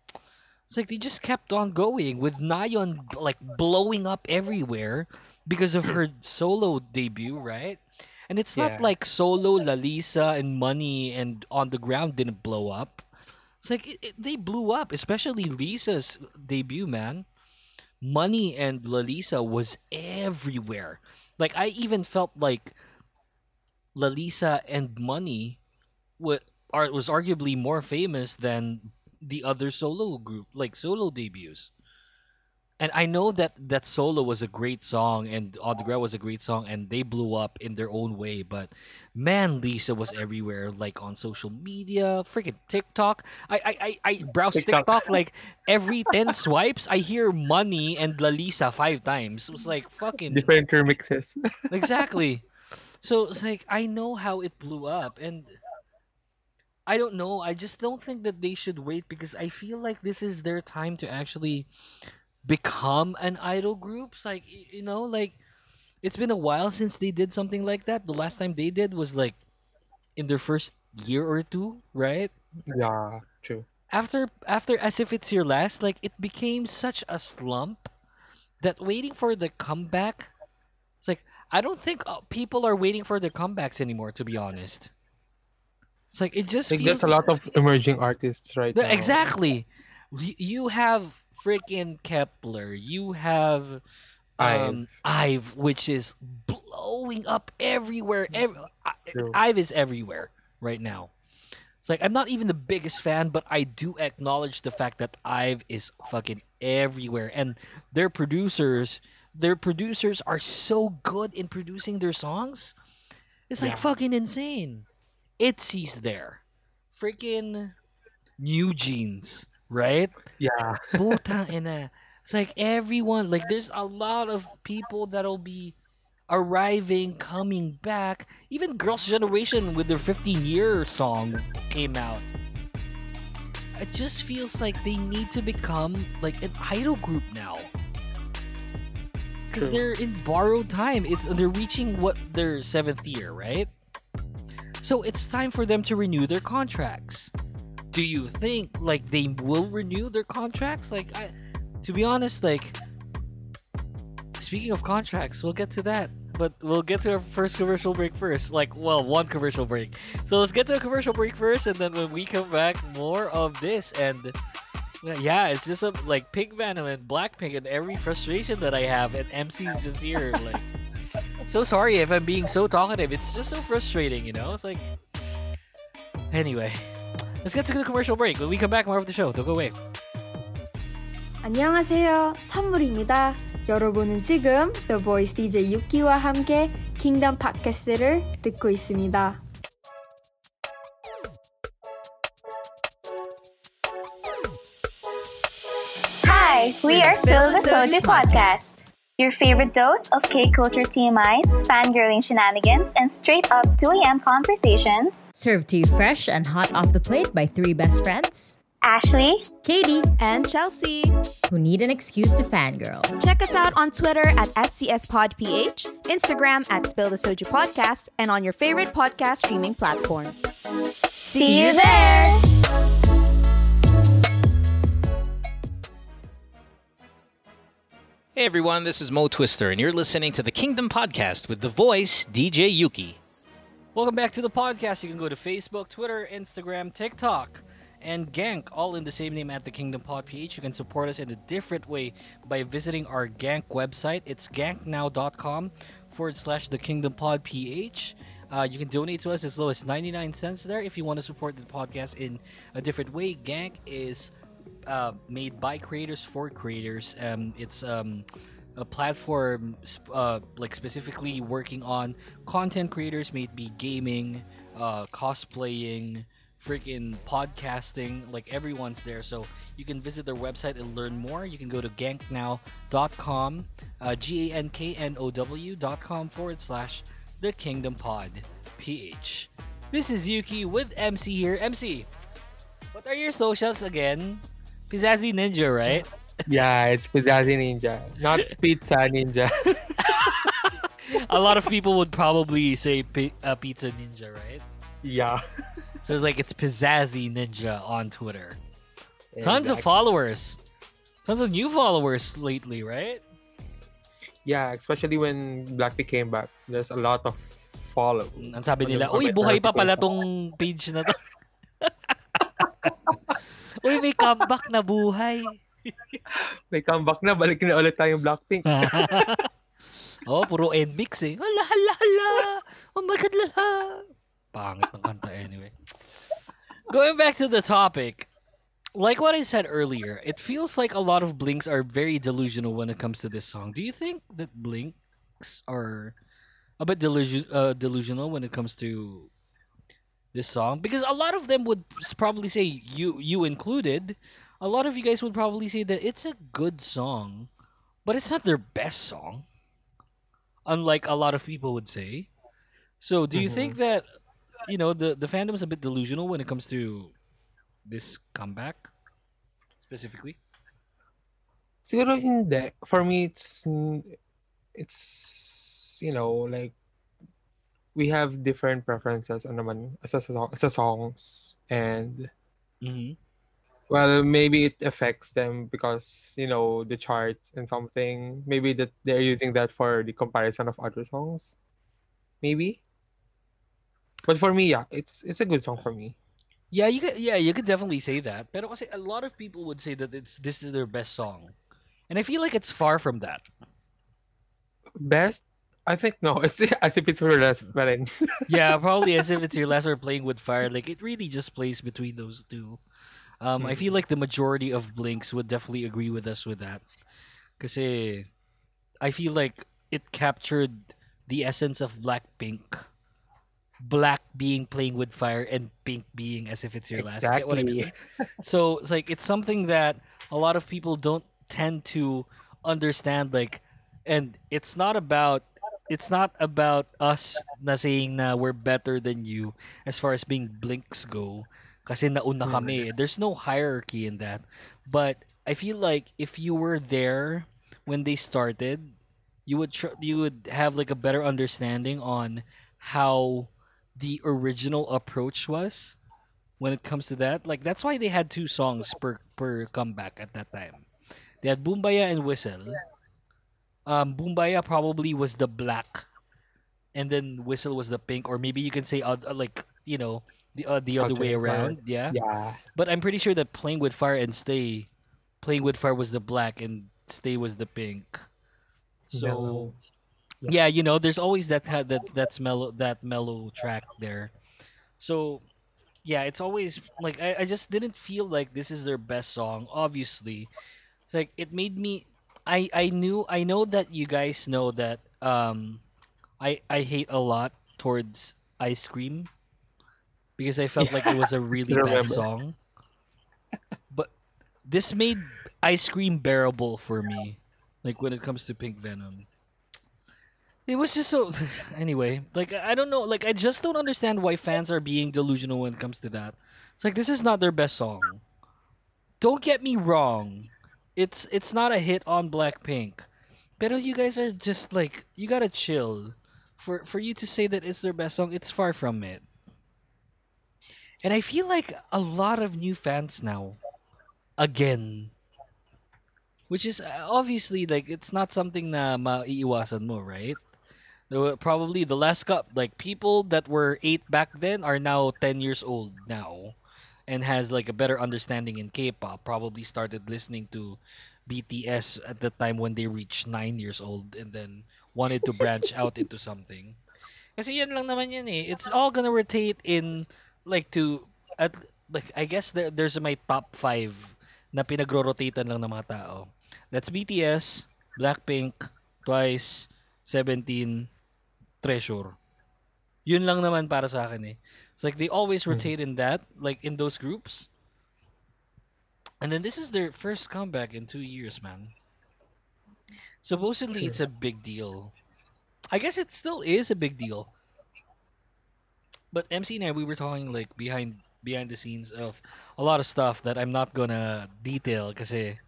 Speaker 2: it's like they just kept on going with Nayeon like blowing up everywhere because of her solo debut, right? And it's not
Speaker 3: Yeah.
Speaker 2: like solo Lalisa and Money and on the ground didn't blow up. It's like it, it- they blew up, especially Lisa's debut, man. Money and Lalisa was everywhere. Like I even felt like Lalisa and Money were, are was arguably more famous than the other solo group, like solo debuts. And I know that that solo was a great song, and the was a great song, and they blew up in their own way. But man, Lisa was everywhere, like on social media, freaking TikTok. I I, I, I browse
Speaker 3: TikTok.
Speaker 2: TikTok. like every ten swipes, I hear Money and Lalisa five times. It was like fucking
Speaker 3: Different remixes.
Speaker 2: exactly. So it's like I know how it blew up, and I don't know. I just don't think that they should wait because I feel like this is their time to actually become an idol group. It's like you know, like it's been a while since they did something like that. The last time they did was like in their first year or two, right?
Speaker 3: yeah, true.
Speaker 2: after after as if it's your last like it became such a slump that waiting for the comeback it's like i don't think uh, people are waiting for their comebacks anymore to be honest it's like it just
Speaker 3: Like
Speaker 2: feels
Speaker 3: there's a lot of emerging artists right
Speaker 2: The-
Speaker 3: now.
Speaker 2: exactly you have freaking Kep1er you have um ive which is blowing up everywhere Every,
Speaker 3: True.
Speaker 2: ive is everywhere right now it's like I'm not even the biggest fan, but I do acknowledge the fact that Ive is fucking everywhere, and their producers, their producers are so good in producing their songs. It's like
Speaker 3: Yeah.
Speaker 2: fucking insane. Itzy's there, freaking New Jeans, right?
Speaker 3: Yeah.
Speaker 2: Putang ina. It's like everyone, like there's a lot of people that'll be arriving, coming back. Even Girls' Generation with their 15 year song came out. It just feels like they need to become like an idol group now. Because they're in borrowed time. It's they're reaching what their seventh year, right? So it's time for them to renew their contracts. Do you think like they will renew their contracts? Like I to be honest, like speaking of contracts, we'll get to that. But we'll get to our first commercial break first. Like, well, one commercial break. So let's get to a commercial break first, and then when we come back, more of this. And yeah, it's just a, like Pink Venom and Blackpink and every frustration that I have, and MC's just here. Like, so sorry if I'm being so talkative. It's just so frustrating, you know? It's like. Anyway, let's get to the commercial break. When we come back, more of the show. Don't go away.
Speaker 4: 안녕하세요. 선물입니다. 여러분은 지금 The Voice DJ 유키와 함께 킹덤 팟캐스트를 듣고 있습니다.
Speaker 5: Hi, we are Spill the Soju Podcast. Your favorite dose of K culture TMIs, fangirling shenanigans, and straight up 2 a.m. conversations.
Speaker 6: Served to you fresh and hot off the plate by three best friends,
Speaker 5: Ashley,
Speaker 6: Katie,
Speaker 4: And Chelsea.
Speaker 6: who need an excuse to fangirl.
Speaker 4: Check us out on Twitter at SCSPodPH, Instagram at Spill the Soju Podcast, and on your favorite podcast streaming platforms.
Speaker 5: See you there!
Speaker 7: Hey everyone, this is Mo Twister, and you're listening to the Kingdom Podcast with the voice DJ Yuuki.
Speaker 2: Welcome back to the podcast. You can go to Facebook, Twitter, Instagram, TikTok, and Gank, all in the same name at the Kingdom Pod PH. You can support us in a different way by visiting our Gank website. It's ganknow.com forward slash the Kingdom Pod PH. Uh, you can donate to us as low as 99 cents there if you want to support the podcast in a different way. Gank is uh, made by creators for creators. Um, it's um, a platform uh, like specifically working on content creators, may be gaming, uh, cosplaying, freaking podcasting. Like everyone's there, so you can visit their website and learn more. You can go to ganknow.com, uh, g a n k n o w dot com forward slash the Kingdom Pod ph. This is Yuuki with MC here. MC, what are your socials again? Pizzazzy Ninja, right?
Speaker 3: Yeah, it's Pizzazzy Ninja, not Pizza Ninja.
Speaker 2: A lot of people would probably say pi- uh, Pizza Ninja, right?
Speaker 3: yeah.
Speaker 2: So it's like it's Pizzazzy Ninja on Twitter. Tons of followers. Tons of new followers lately, right?
Speaker 3: Yeah, especially when Blackpink came back. There's a lot of follow.
Speaker 2: Ang sabi nila, uy, buhay pa pala tong page na to. uy, may comeback na buhay.
Speaker 3: May comeback na, balik na ulit tayong Blackpink.
Speaker 2: oh, puro NMIXX eh. Hala, hala, hala. Oh my God, lala. Pangit ng kanta anyway. Going back to the topic, like what I said earlier, it feels like a lot of Blinks are very delusional when it comes to this song. Do you think that Blinks are a bit delusion, uh, delusional when it comes to this song? Because a lot of them would probably say, you you included, a lot of you guys would probably say that it's a good song, but it's not their best song. Unlike a lot of people would say. So, do you think mm-hmm. that you know the the fandom is a bit delusional when it comes to this comeback specifically?
Speaker 3: Siguro hindi. For me, it's it's you know like we have different preferences ano naman sa song, sa songs and
Speaker 2: Mm-hmm.
Speaker 3: well maybe it affects them because you know the charts and something maybe that they're using that for the comparison of other songs maybe but for me yeah it's it's a good song for me
Speaker 2: Yeah, you could. Yeah, you could definitely say that. Pero kasi a lot of people would say that it's this is their best song, and I feel like it's far from that.
Speaker 3: best I think no it's as if it's less pa rin.
Speaker 2: yeah, probably as if it's your lesser playing with fire. Like it really just plays between those two. Um, I feel like the majority of Blinks would definitely agree with us with that. Because I feel like it captured the essence of Blackpink. Black being playing with fire and pink being as if it's your last. Get what I mean? So it's like it's something that a lot of people don't tend to understand. Like, and it's not about it's not about us na saying na we're better than you as far as being blinks go. Kasi nauna kami. Mm. Eh. There's no hierarchy in that. But I feel like if you were there when they started, you would tr- you would have like a better understanding on how the original approach was when it comes to that. Like that's why they had two songs per per comeback at that time. They had Boombayah and Whistle. Um, Boombayah probably was the black, and then Whistle was the pink, or maybe you can say uh, like you know the uh, the other way around. Yeah.
Speaker 3: yeah
Speaker 2: But I'm pretty sure that playing with fire and stay, playing with fire was the black and stay was the pink. So
Speaker 3: Mellow.
Speaker 2: yeah, you know, there's always that that that's mellow that mellow track there. So yeah, it's always like I, I just didn't feel like this is their best song. Obviously, it's like it made me. I I knew I know that you guys know that um, I I hate a lot towards ice cream because I felt like it was a really bad
Speaker 3: remember.
Speaker 2: song. But this made ice cream bearable for me, like when it comes to Pink Venom. It was just so. anyway, like I don't know. Like I just don't understand why fans are being delusional when it comes to that. It's like this is not their best song. Don't get me wrong. It's it's not a hit on Blackpink. Pero you guys are just like you gotta chill. For for you to say that it's their best song, it's far from it. And I feel like a lot of new fans now. Again. Which is uh, obviously like it's not something na maiiwasan mo, right? Probably the last cup like people that were 8 back then are now 10 years old now and has like a better understanding in K-pop. Probably started listening to BTS at the time when they reached 9 years old and then wanted to branch out into something. Kasi yan lang naman yan eh. It's all gonna rotate in like to at like I guess there, there's my top 5 na pinagro-rotatean lang ng mga tao. That's BTS, Blackpink, Twice, 17, Treasure. Yun lang naman para sa akin eh. It's like they always hmm. rotate in that, like in those groups. And then this is their first comeback in two years, man. Supposedly it's a hmm. big deal. I guess it still is a big deal. But MC and I, we were talking like behind behind the scenes of a lot of stuff that I'm not gonna detail kasi eh,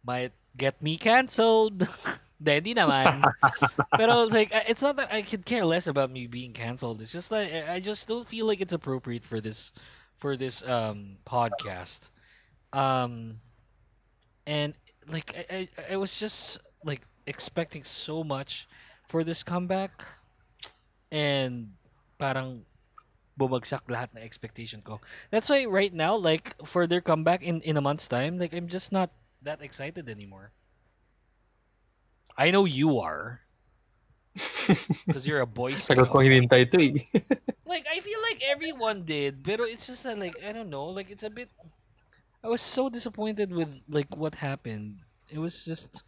Speaker 2: might get me cancelled. Hindi, naman. Pero it's like, it's not that I could care less about me being cancelled. It's just that I- I just don't feel like it's appropriate for this, for this um podcast. Um, and like I, I, I was just like expecting so much for this comeback, and parang bumagsak lahat na expectation ko. That's why right now, like for their comeback in in a month's time, like I'm just not that excited anymore. I know you are. Because you're a boy scout.
Speaker 3: kong hinintay ito eh.
Speaker 2: Like I feel like everyone did, but it's just that like I don't know, like it's a bit. I was so disappointed with like what happened. It was just.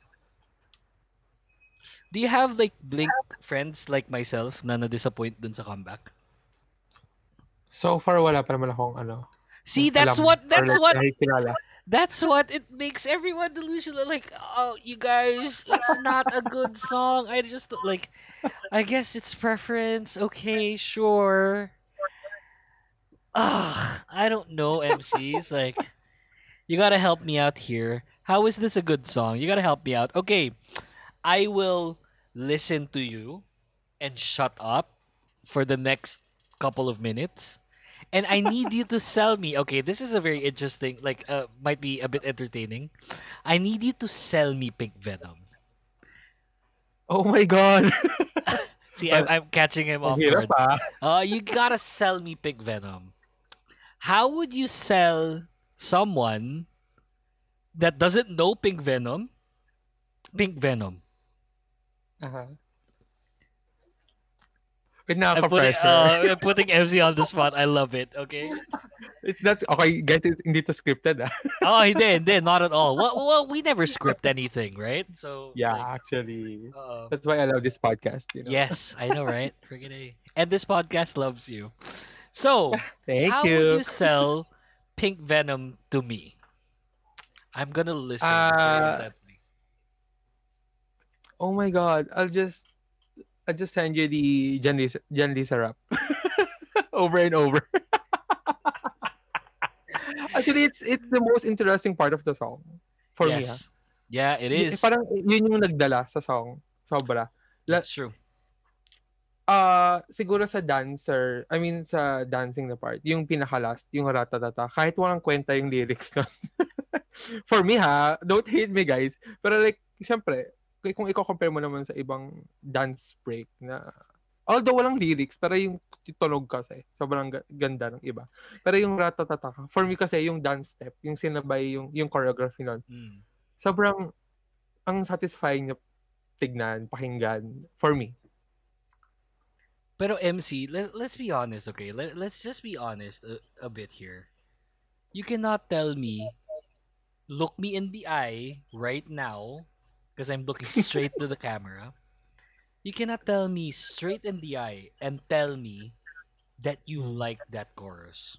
Speaker 2: Do you have like Blink friends like myself na na-disappoint dun sa comeback?
Speaker 3: so far, wala pa naman akong ano.
Speaker 2: See, that's
Speaker 3: alam
Speaker 2: what
Speaker 3: or
Speaker 2: that's
Speaker 3: like
Speaker 2: what
Speaker 3: nakikilala.
Speaker 2: That's what it makes everyone delusional. Like, oh, you guys, it's not a good song. I just like, I guess it's preference. Okay, sure. Ugh, I don't know, MCs. Like, you gotta help me out here. How is this a good song? You gotta help me out. Okay, I will listen to you and shut up for the next couple of minutes and I need you to sell me. Okay, this is a very interesting, like, uh, might be a bit entertaining. I need you to sell me Pink Venom.
Speaker 3: Oh my God!
Speaker 2: See, I'm, I'm catching him off guard.
Speaker 3: ah.
Speaker 2: Uh, you gotta sell me Pink Venom. How would you sell someone that doesn't know Pink Venom? Pink Venom.
Speaker 3: Aha. Wait,
Speaker 2: I'm putting, uh, I'm putting MC on the spot. I love it. Okay.
Speaker 3: It's not, okay, guys, it's, hindi to scripted ah.
Speaker 2: Oh, hindi, hindi, not at all. Well, well, we never script anything, right? So
Speaker 3: Yeah,
Speaker 2: like,
Speaker 3: actually.
Speaker 2: uh,
Speaker 3: That's why I love this podcast. You know?
Speaker 2: Yes, I know, right? Friggin' A. And this podcast loves you. So,
Speaker 3: Thank
Speaker 2: how
Speaker 3: you.
Speaker 2: would you sell Pink Venom to me? I'm gonna listen
Speaker 3: Uh. Oh my God. I'll just, I'll just send you the Jan Lisa, Jan Lisa rap. over and over. Actually, it's it's the most interesting part of the song. For me, ha?
Speaker 2: yes. Yeah, it is.
Speaker 3: Parang yun yung nagdala sa song. Sobra.
Speaker 2: That's true.
Speaker 3: Ah, siguro sa dancer, I mean sa dancing na part, yung pinaka-last, yung ratatata, kahit walang kwenta yung lyrics nun. For me ha, don't hate me guys, pero like, syempre, kung i-compare mo naman sa ibang dance break na, although walang lyrics, pero yung tunog kasi, sobrang ga- ganda ng iba. Pero yung ratatata, for me kasi yung dance step, yung sinabay, yung, yung choreography nun,
Speaker 2: Mm.
Speaker 3: sobrang, ang satisfying niya tignan, pakinggan, for me.
Speaker 2: Pero MC, let, let's be honest, okay? Let, let's just be honest a, a bit here. You cannot tell me, look me in the eye right now, because I'm looking straight to the camera. You cannot tell me straight in the eye and tell me that you like that chorus.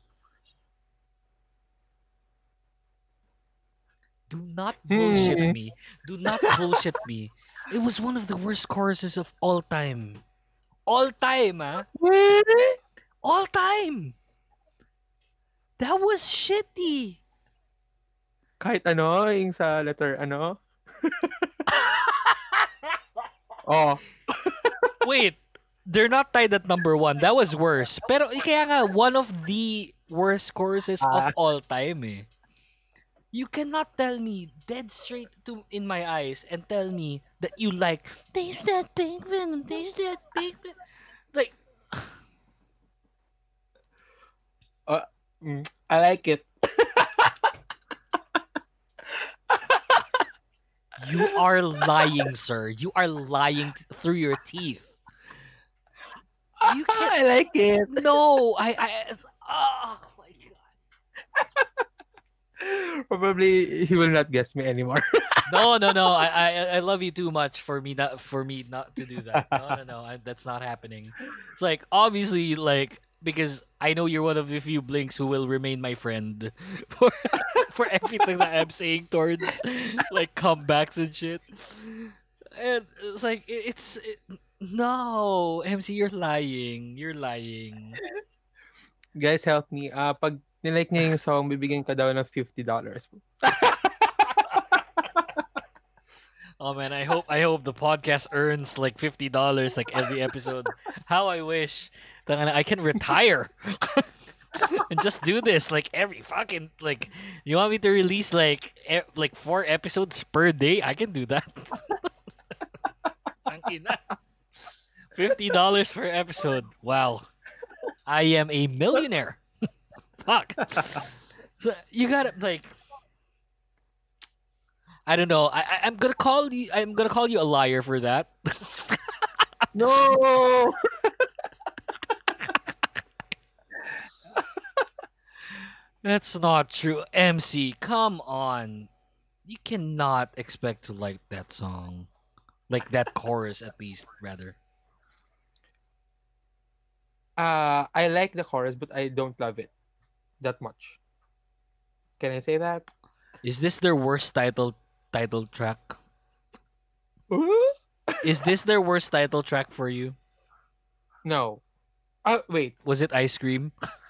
Speaker 2: Do not bullshit
Speaker 3: Hmm.
Speaker 2: me. Do not bullshit me. It was one of the worst choruses of all time. All time, ah. All time. That was shitty.
Speaker 3: Kahit ano, yung sa letter ano. oh,
Speaker 2: Wait, they're not tied at number one. That was worse. Pero kaya nga, one of the worst choruses of
Speaker 3: Ah.
Speaker 2: all time. Eh. You cannot tell me dead straight to in my eyes and tell me that you like taste that pink venom, taste that pink venom. Like
Speaker 3: Mm, I like it.
Speaker 2: you are lying, sir. You are lying t- through your teeth. You can't.
Speaker 3: I like it.
Speaker 2: No, I. I oh my god.
Speaker 3: Probably he will not guess me anymore.
Speaker 2: No, no, no. I, I, I love you too much for me not for me not to do that. No, no, no. I, that's not happening. It's like obviously like because I know you're one of the few blinks who will remain my friend for for everything that I'm saying towards like comebacks and shit. And it's like it, it's it, no, MC, you're lying. You're lying.
Speaker 3: Guys, help me. Ah, pag nilike niya yung song, bibigyan ka daw ng $50.
Speaker 2: Oh man, I hope I hope the podcast earns like fifty dollars like every episode. How I wish I can retire and just do this like every fucking like. You want me to release like e- like four episodes per day? I can do that. Fifty dollars per episode. Wow, I am a millionaire. Fuck. So you gotta like. I don't know. I, I I'm gonna call you. I'm gonna call you a liar for that.
Speaker 3: No!
Speaker 2: That's not true. MC, come on. You cannot expect to like that song. Like that chorus at least, rather.
Speaker 3: Uh, I like the chorus, but I don't love it that much. Can I say that?
Speaker 2: Is this their worst title title track? Is this their worst title track for you?
Speaker 3: No. Oh, wait.
Speaker 2: Was it Ice Cream?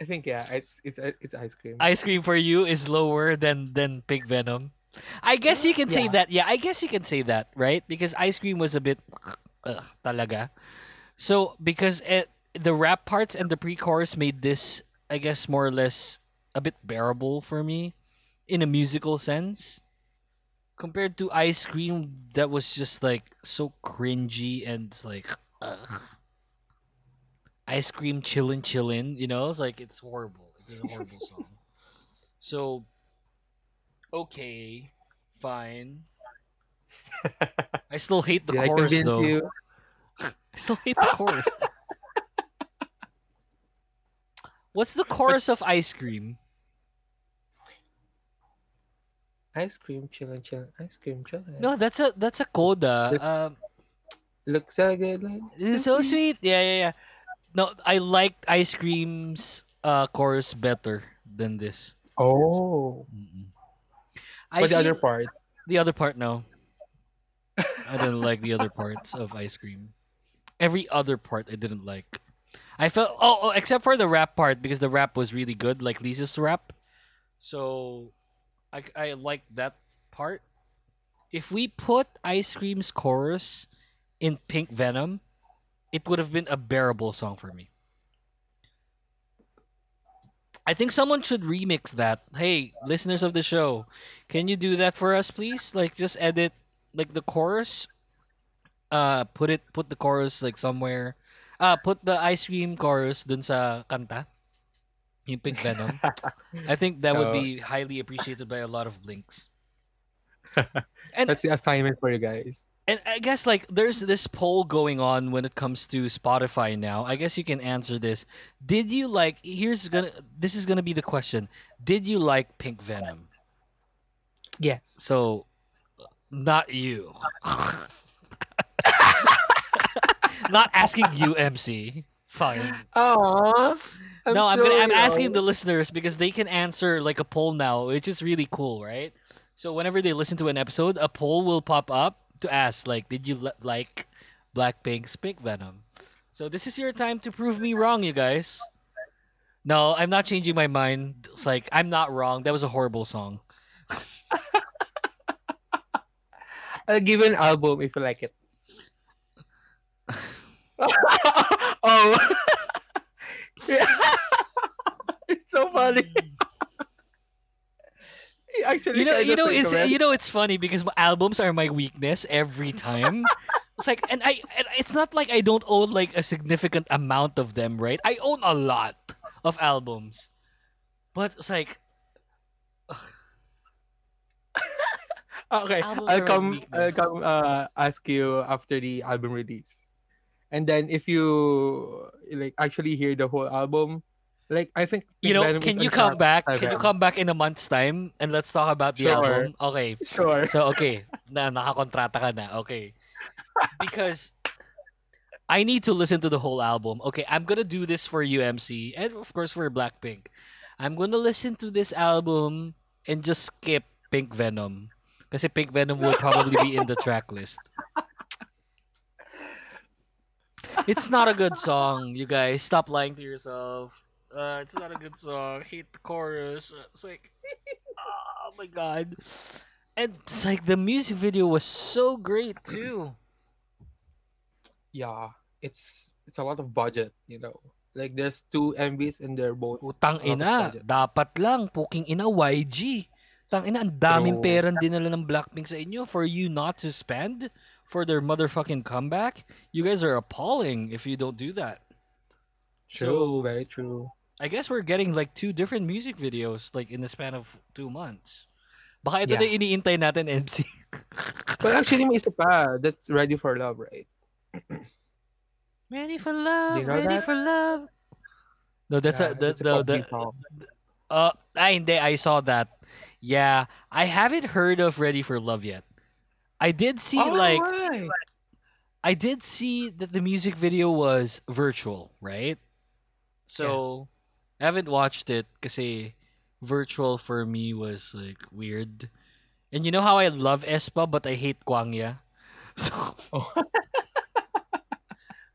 Speaker 3: I think yeah. It's it's uh, it's ice cream.
Speaker 2: Ice Cream for you is lower than than Pink Venom. I guess you can say
Speaker 3: Yeah.
Speaker 2: that. Yeah, I guess you can say that, right? Because Ice Cream was a bit ugh, talaga. So because it, the rap parts and the pre-chorus made this, I guess, more or less a bit bearable for me, in a musical sense, compared to Ice Cream that was just like so cringy and like. Ugh. Ice cream chillin' chillin', you know, it's like it's horrible. It's a horrible song. So, okay, fine. I still hate the
Speaker 3: Did
Speaker 2: chorus
Speaker 3: convince
Speaker 2: though.
Speaker 3: you?
Speaker 2: I still hate the chorus. What's the chorus of Ice Cream?
Speaker 3: Ice cream, chillin', chillin', ice cream, chillin'.
Speaker 2: No, that's a that's a coda. Um,
Speaker 3: Looks so good. Like,
Speaker 2: so sweet. Yeah, yeah, yeah. No, I liked Ice Cream's uh chorus better than this.
Speaker 3: oh.
Speaker 2: I
Speaker 3: But the other part.
Speaker 2: The other part, no. I didn't like the other parts of ice cream. Every other part I didn't like. I felt oh, oh except for the rap part because the rap was really good, like Lisa's rap. So, I I liked that part. If we put ice cream's chorus in Pink Venom, it would have been a bearable song for me. I think someone should remix that. Hey, listeners of the show, can you do that for us, please? Like, just edit like the chorus. Uh, put it, put the chorus like somewhere. Uh, put the ice cream chorus dun sa kanta. Yung Pink Venom. I think that would be highly appreciated by a lot of blinks. And
Speaker 3: That's the assignment for you guys.
Speaker 2: And I guess like there's this poll going on when it comes to Spotify now. I guess you can answer this. Did you like here's gonna this is gonna be the question. Did you like Pink Venom?
Speaker 3: Yes.
Speaker 2: So not you. not asking you, MC. Fine.
Speaker 3: Aww.
Speaker 2: no, I'm gonna I'm asking the listeners because they can answer like a poll now, which is really cool, right? So whenever they listen to an episode, a poll will pop up to ask like, did you li- like Blackpink's Pink Venom? So this is your time to prove me wrong, you guys. No, I'm not changing my mind. It's like I'm not wrong. That was a horrible song.
Speaker 3: I'll give an album if you like it. oh. it's so funny. Hmm. Actually,
Speaker 2: you know, you know, it's
Speaker 3: it.
Speaker 2: you know, it's funny because albums are my weakness every time. it's like, and I, and it's not like I don't own like a significant amount of them, right? I own a lot of albums, but it's like,
Speaker 3: Okay,
Speaker 2: Albums
Speaker 3: I'll come. I'll come. Uh, ask you after the album release, and then if you like actually hear the whole album, like I think
Speaker 2: you know, can you come back? Can you come back in a month's time and let's talk about the
Speaker 3: Sure.
Speaker 2: album? Okay.
Speaker 3: Sure.
Speaker 2: So okay, na nakakontrata ka na. Okay. Because I need to listen to the whole album. Okay, I'm gonna do this for UMC and of course for Blackpink. I'm gonna listen to this album and just skip Pink Venom. Kasi Pink Venom will probably be in the track list. It's not a good song, you guys. Stop lying to yourself. Uh, it's not a good song. Hate the chorus. It's like, oh my god. And it's like the music video was so great too.
Speaker 3: Yeah, it's it's a lot of budget. You know, like there's two MVs and they're both.
Speaker 2: Utang ina, dapat lang puking ina YG. Tang ina, ang daming
Speaker 3: True.
Speaker 2: pera dinala ng Blackpink sa inyo for you not to spend for their motherfucking comeback. You guys are appalling if you don't do that.
Speaker 3: True,
Speaker 2: So-
Speaker 3: very true.
Speaker 2: I guess we're getting like two different music videos like in the span of two months. Baka ito
Speaker 3: Yeah.
Speaker 2: na iniintay natin, MC.
Speaker 3: But actually, may isa pa. That's Ready for Love, right?
Speaker 2: Ready for love,
Speaker 3: you know
Speaker 2: ready
Speaker 3: that?
Speaker 2: for love. No, that's
Speaker 3: Yeah,
Speaker 2: a, the,
Speaker 3: it's a
Speaker 2: the, the,
Speaker 3: song.
Speaker 2: uh, ay, hindi, I saw that. Yeah, I haven't heard of Ready for Love yet. I did see
Speaker 3: Oh,
Speaker 2: like
Speaker 3: right.
Speaker 2: I did see that the music video was virtual, right? So I haven't watched it kasi virtual for me was like weird. And you know how I love aespa but I hate Kwangya? So
Speaker 3: Oh.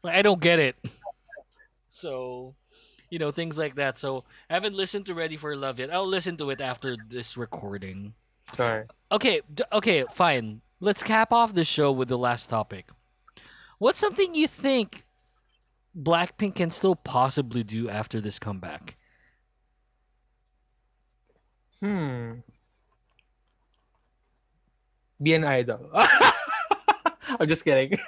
Speaker 2: so I don't get it. So you know things like that. So I haven't listened to Ready for Love yet. I'll listen to it after this recording.
Speaker 3: Sorry.
Speaker 2: Okay, d- okay, fine. Let's cap off the show with the last topic. What's something you think Blackpink can still possibly do after this comeback?
Speaker 3: Hmm. Be an idol. I'm just kidding.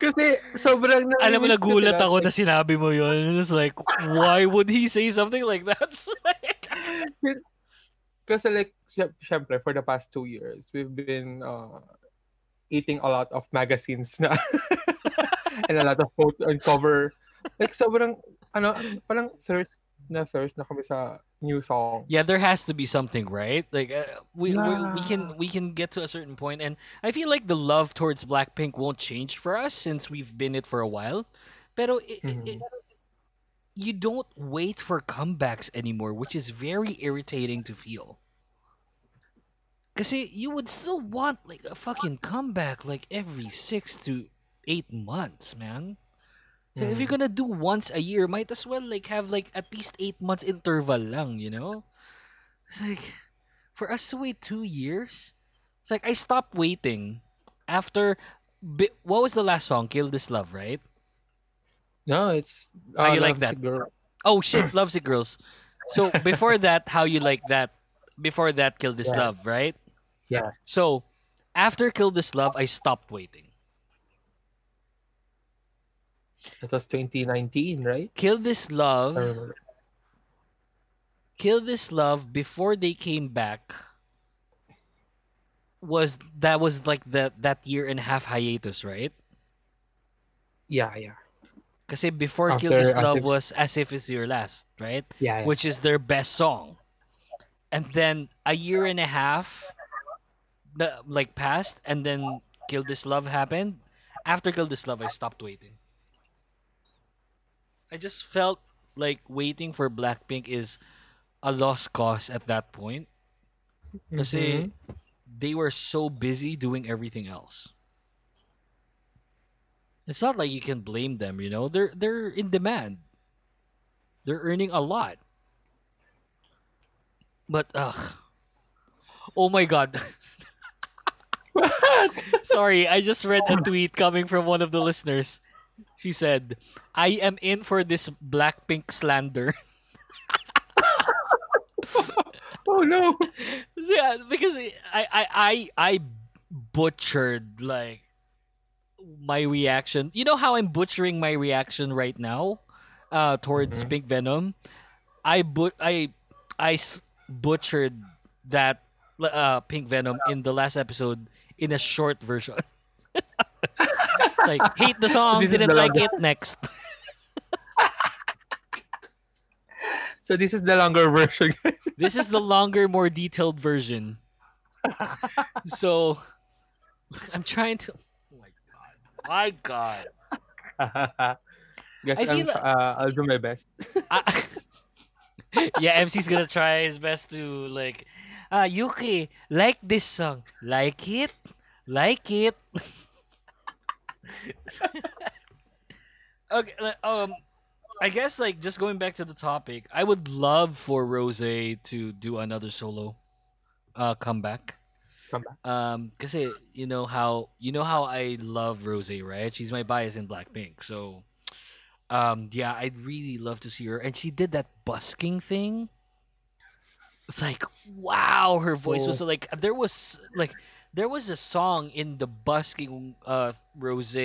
Speaker 3: Kasi sobrang
Speaker 2: Alam mo, nagulat
Speaker 3: sila.
Speaker 2: ako na sinabi mo yun. It's like, why would he say something like that?
Speaker 3: Kasi like, sy- syempre, for the past two years, we've been uh, eating a lot of magazines na and a lot of photo and cover. Like, sobrang, ano, parang thirst na thirst na kami sa new song.
Speaker 2: yeah, there has to be something, right? Like uh, we, we we can we can get to a certain point, and I feel like the love towards Blackpink won't change for us since we've been it for a while. Pero it, it,
Speaker 3: Mhm.
Speaker 2: you don't wait for comebacks anymore, which is very irritating to feel. Kasi you would still want like a fucking comeback like every six to eight months, man. So if you're gonna do once a year, might as well like have like at least eight months interval lang, you know? It's like for us to wait two years, it's like I stopped waiting after. Bi- what was the last song? Kill This Love, right?
Speaker 3: No, it's
Speaker 2: How
Speaker 3: uh,
Speaker 2: you like that?
Speaker 3: Girl.
Speaker 2: Oh shit, Love Sick Girls. So before that, how you like that? Before that, Kill This
Speaker 3: Yeah.
Speaker 2: Love, right?
Speaker 3: Yeah.
Speaker 2: So after Kill This Love, I stopped waiting.
Speaker 3: That was 2019, right?
Speaker 2: Kill This Love, Kill This Love before they came back was that was like the that year and a half hiatus, right?
Speaker 3: Yeah, yeah.
Speaker 2: Kasi before Kill
Speaker 3: After-
Speaker 2: This
Speaker 3: after-
Speaker 2: Love was As If It's Your Last, right?
Speaker 3: Yeah, yeah.
Speaker 2: Which is their best song. And then a year and a half the like passed and then Kill This Love happened. After Kill This Love I stopped waiting. I just felt like waiting for Blackpink is a lost cause at that point. Kasi
Speaker 3: Mhm.
Speaker 2: they were so busy doing everything else. It's not like you can blame them, you know. They're they're in demand. They're earning a lot. But ugh. Oh my god. Sorry, I just read a tweet coming from one of the listeners. She said, "I am in for this Blackpink slander."
Speaker 3: Oh no.
Speaker 2: yeah, because I I I I butchered like my reaction. You know how I'm butchering my reaction right now uh towards Pink Venom? I but I I butchered that uh Pink Venom in the last episode in a short version. it's like hate the song,
Speaker 3: This
Speaker 2: didn't
Speaker 3: the
Speaker 2: like
Speaker 3: longer-
Speaker 2: it next.
Speaker 3: So this is the longer version.
Speaker 2: This is the longer, more detailed version. So I'm trying to. Oh my god! My god!
Speaker 3: Guess
Speaker 2: I feel like,
Speaker 3: uh, I'll do my best.
Speaker 2: I, yeah, MC's gonna try his best to like. Ah, Yuuki, like this song. Like it, like it. okay, um, I guess like just going back to the topic, I would love for Rose to do another solo, uh, comeback.
Speaker 3: Comeback.
Speaker 2: Um, cause you know how you know how I love Rose, right? She's my bias in Blackpink, so um yeah i'd really love to see her and she did that busking thing it's like wow her voice was like there was like there was a song in the busking uh rose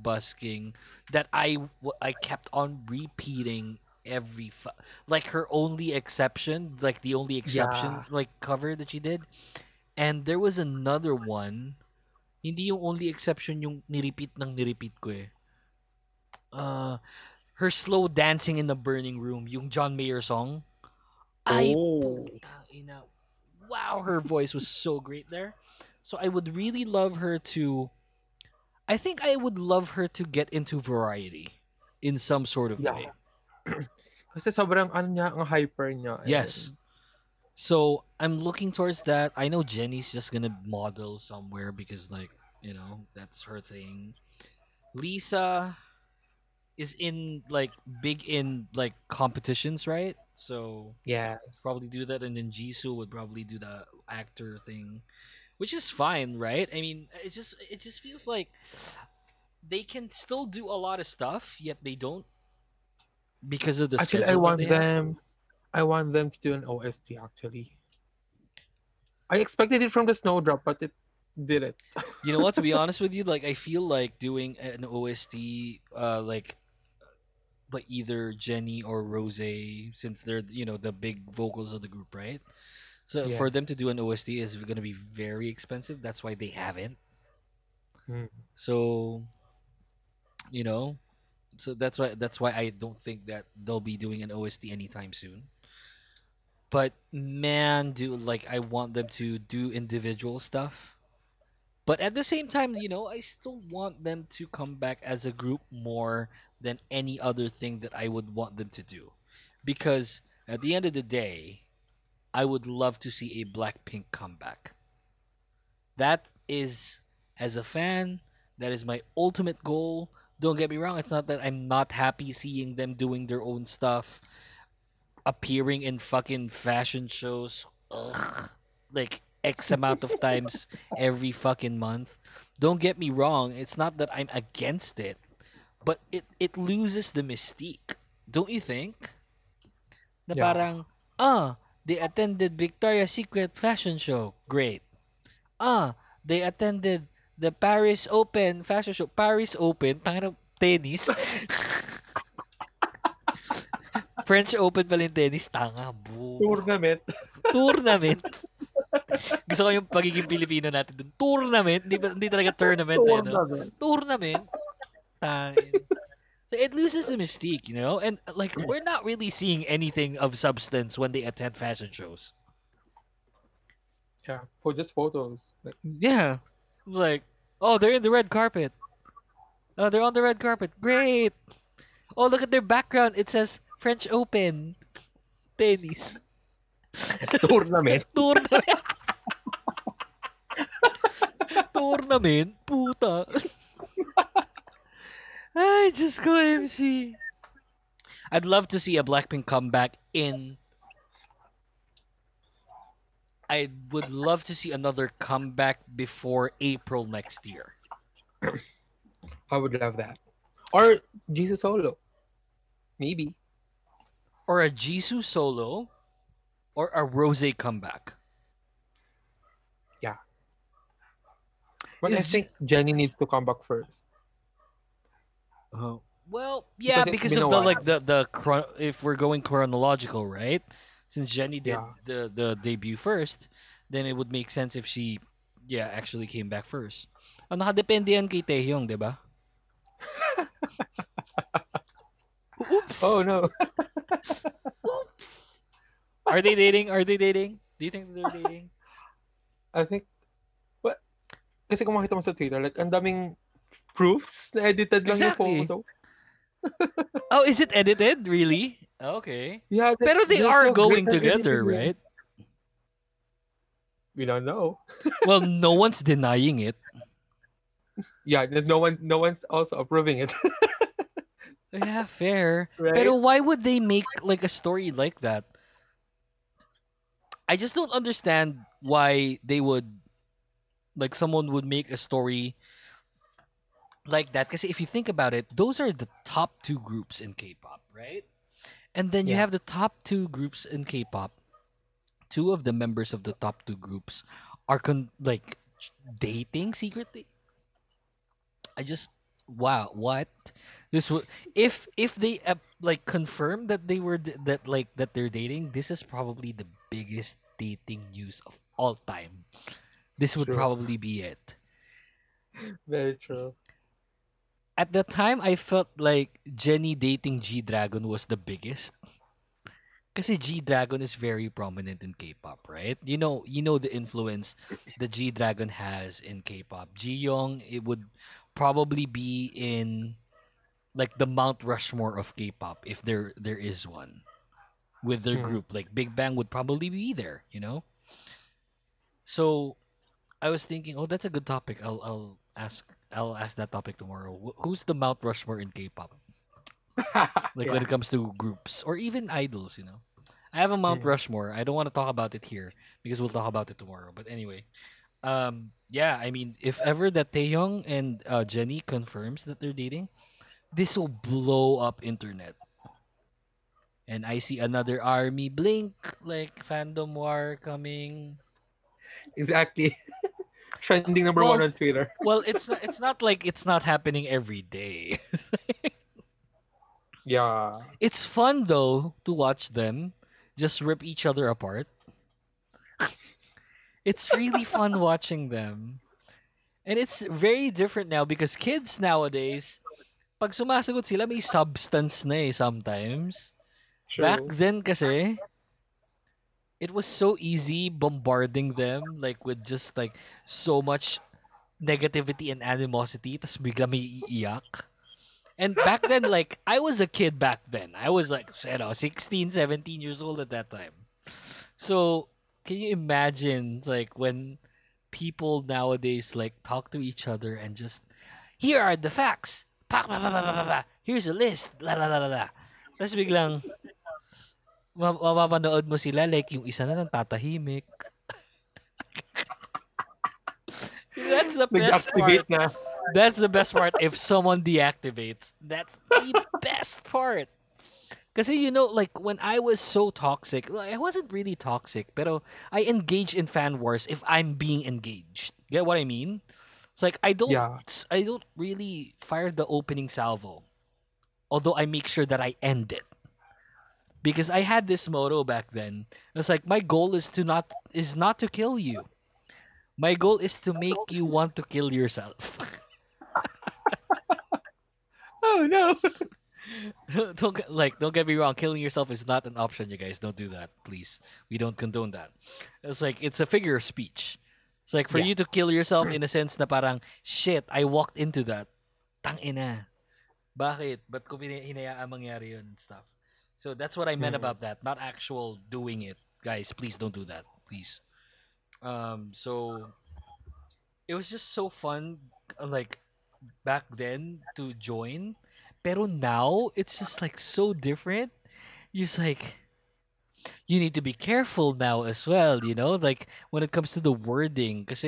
Speaker 2: busking that i i kept on repeating every fu- like her only exception like the only exception
Speaker 3: Yeah.
Speaker 2: like cover that she did and there was another one hindi yung only exception yung nirepeat ng nirepeat ko eh uh, her slow dancing in the burning room, yung John Mayer song. Ay,
Speaker 3: Oh.
Speaker 2: ina. Wow, her voice was so great there. So I would really love her to. I think I would love her to get into variety in some sort of
Speaker 3: Yeah.
Speaker 2: way.
Speaker 3: Kasi sobrang ano niya, ang hyper niya.
Speaker 2: Yes. So I'm looking towards that. I know Jennie's just gonna model somewhere because, like, you know, that's her thing. Lisa is in like big in like competitions, right? So
Speaker 3: yeah,
Speaker 2: probably do that, and then Jisoo would probably do the actor thing, which is fine, right? I mean, it just it just feels like they can still do a lot of stuff, yet they don't because of the
Speaker 3: Actually,
Speaker 2: schedule
Speaker 3: I want
Speaker 2: they have.
Speaker 3: them. I want them to do an OST. Actually, I expected it from the Snowdrop, but it did it.
Speaker 2: You know what? To be honest with you, like I feel like doing an OST, uh, like, like either Jennie or Rose, since they're you know the big vocals of the group, right? So
Speaker 3: Yeah.
Speaker 2: for them to do an OST is going to be very expensive. That's why they haven't.
Speaker 3: Hmm.
Speaker 2: So, you know, so that's why that's why I don't think that they'll be doing an OST anytime soon. But man, do like I want them to do individual stuff. But at the same time, you know, I still want them to come back as a group more than any other thing that I would want them to do. Because at the end of the day, I would love to see a Blackpink comeback. That is, as a fan, that is my ultimate goal. Don't get me wrong, it's not that I'm not happy seeing them doing their own stuff, appearing in fucking fashion shows. Ugh. Like, X amount of times every fucking month. Don't get me wrong, it's not that I'm against it, but it, it loses the mystique. Don't you think? Na
Speaker 3: Yeah.
Speaker 2: parang, ah, they attended Victoria's Secret fashion show. Great. Ah, they attended the Paris Open fashion show. Paris Open, tanga tennis. French Open pala yung tennis. Tanga, bu.
Speaker 3: Tournament.
Speaker 2: Tournament. Gusto ko yung pagiging Pilipino natin dun. Tournament. Hindi, hindi talaga tournament. eh, no?
Speaker 3: Tournament.
Speaker 2: Tournament. Tangin. So it loses the mystique, you know? And like we're not really seeing anything of substance when they attend fashion shows.
Speaker 3: Yeah, for just photos. Like,
Speaker 2: Yeah. Like, oh, they're in the red carpet. Oh, they're on the red carpet. Great. Oh, look at their background. It says French Open. Tennis.
Speaker 3: tournament.
Speaker 2: Tournament. Tournament? Puta. Ay, just go MC. I'd love to see a Blackpink comeback in. I would love to see another comeback before April next year.
Speaker 3: I would love that. Or Jisoo solo. Maybe.
Speaker 2: Or a Jisoo solo, or a Rose comeback. Yeah.
Speaker 3: But
Speaker 2: Is
Speaker 3: I think Jennie needs to come back first.
Speaker 2: Oh. Well, yeah,
Speaker 3: Because
Speaker 2: because of the like the the chron- if we're going chronological, right? Since Jennie did
Speaker 3: Yeah.
Speaker 2: the the debut first, then it would make sense if she yeah, actually came back first. Ang nakadepende yan kay Taehyung, 'di ba? Oops.
Speaker 3: Oh no.
Speaker 2: Oops. Are they dating? Are they dating? Do you think they're dating?
Speaker 3: I think what kasi kung makita mo sa Twitter, like ang daming proofs na edited lang
Speaker 2: Exactly.
Speaker 3: yung photo.
Speaker 2: Oh, is it edited? Really? Okay.
Speaker 3: Yeah, that-
Speaker 2: Pero they
Speaker 3: so
Speaker 2: going together, right?
Speaker 3: We don't know.
Speaker 2: Well, no one's denying it.
Speaker 3: Yeah, no one no one's also approving it.
Speaker 2: Yeah, fair.
Speaker 3: Right?
Speaker 2: Pero why would they make like a story like that? I just don't understand why they would like someone would make a story like that because if you think about it, those are the top two groups in K-pop, right? And then you have the top two groups in K-pop. Two of the members of the top two groups are con- like dating secretly. I just wow, what? This would if if they uh, like confirm that they were d- that like that they're dating, this is probably the biggest dating news of all time. This would probably be it.
Speaker 3: Very true.
Speaker 2: At the time, I felt like Jennie dating G Dragon was the biggest. Kasi G Dragon is very prominent in K-pop, right? You know, you know the influence that G Dragon has in K-pop. Jiyong, it would probably be in like the Mount Rushmore of K-pop if there there is one with their
Speaker 3: Hmm.
Speaker 2: group. Like Big Bang would probably be there, you know. So, I was thinking, oh, that's a good topic. I'll I'll ask I'll ask that topic tomorrow. Who's the Mount Rushmore in K-pop? Like when it comes to groups or even idols, you know. I have a Mount. Rushmore. I don't want to talk about it here because we'll talk about it tomorrow. But anyway, um, yeah, I mean, if ever that Taehyung and uh, Jennie confirms that they're dating, this will blow up internet. And I see another army blink like fandom war coming.
Speaker 3: Exactly. Trending number one
Speaker 2: Well-
Speaker 3: on Twitter.
Speaker 2: Well, it's not, it's not like it's not happening every day.
Speaker 3: Yeah.
Speaker 2: It's fun though to watch them just rip each other apart. it's really fun watching them. And it's very different now because kids nowadays, pag sumasagot sila, may substance na eh sometimes.
Speaker 3: True.
Speaker 2: Back then kasi, it was so easy bombarding them like with just like so much negativity and animosity tas bigla may iiyak. And back then, like, I was a kid back then. I was like, you know, 16, 17 years old at that time. So, can you imagine, like, when people nowadays, like, talk to each other and just, here are the facts. Here's a list. La, la, la, la, la. Tapos biglang, mapapanood mo sila, like, yung isa na nang tatahimik. That's the best part.
Speaker 3: Na.
Speaker 2: That's the best part. If someone deactivates, that's the best part. Because you know, like when I was so toxic, I wasn't really toxic, but I engage in fan wars if I'm being engaged. Get what I mean? It's like I don't,
Speaker 3: Yeah.
Speaker 2: I don't really fire the opening salvo, although I make sure that I end it. Because I had this motto back then. It's like my goal is to not is not to kill you. My goal is to make you want to kill yourself.
Speaker 3: Oh no.
Speaker 2: don't like don't get me wrong killing yourself is not an option you guys don't do that please we don't condone that it's like it's a figure of speech it's like for
Speaker 3: Yeah.
Speaker 2: you to kill yourself in a sense na parang shit I walked into that tang ina bakit ba't ko hinayaan mangyari yun and stuff so that's what I meant
Speaker 3: Mhm.
Speaker 2: about that not actual doing it guys please don't do that please um so it was just so fun uh, like back then to join pero now it's just like so different you're just like you need to be careful now as well you know like when it comes to the wording because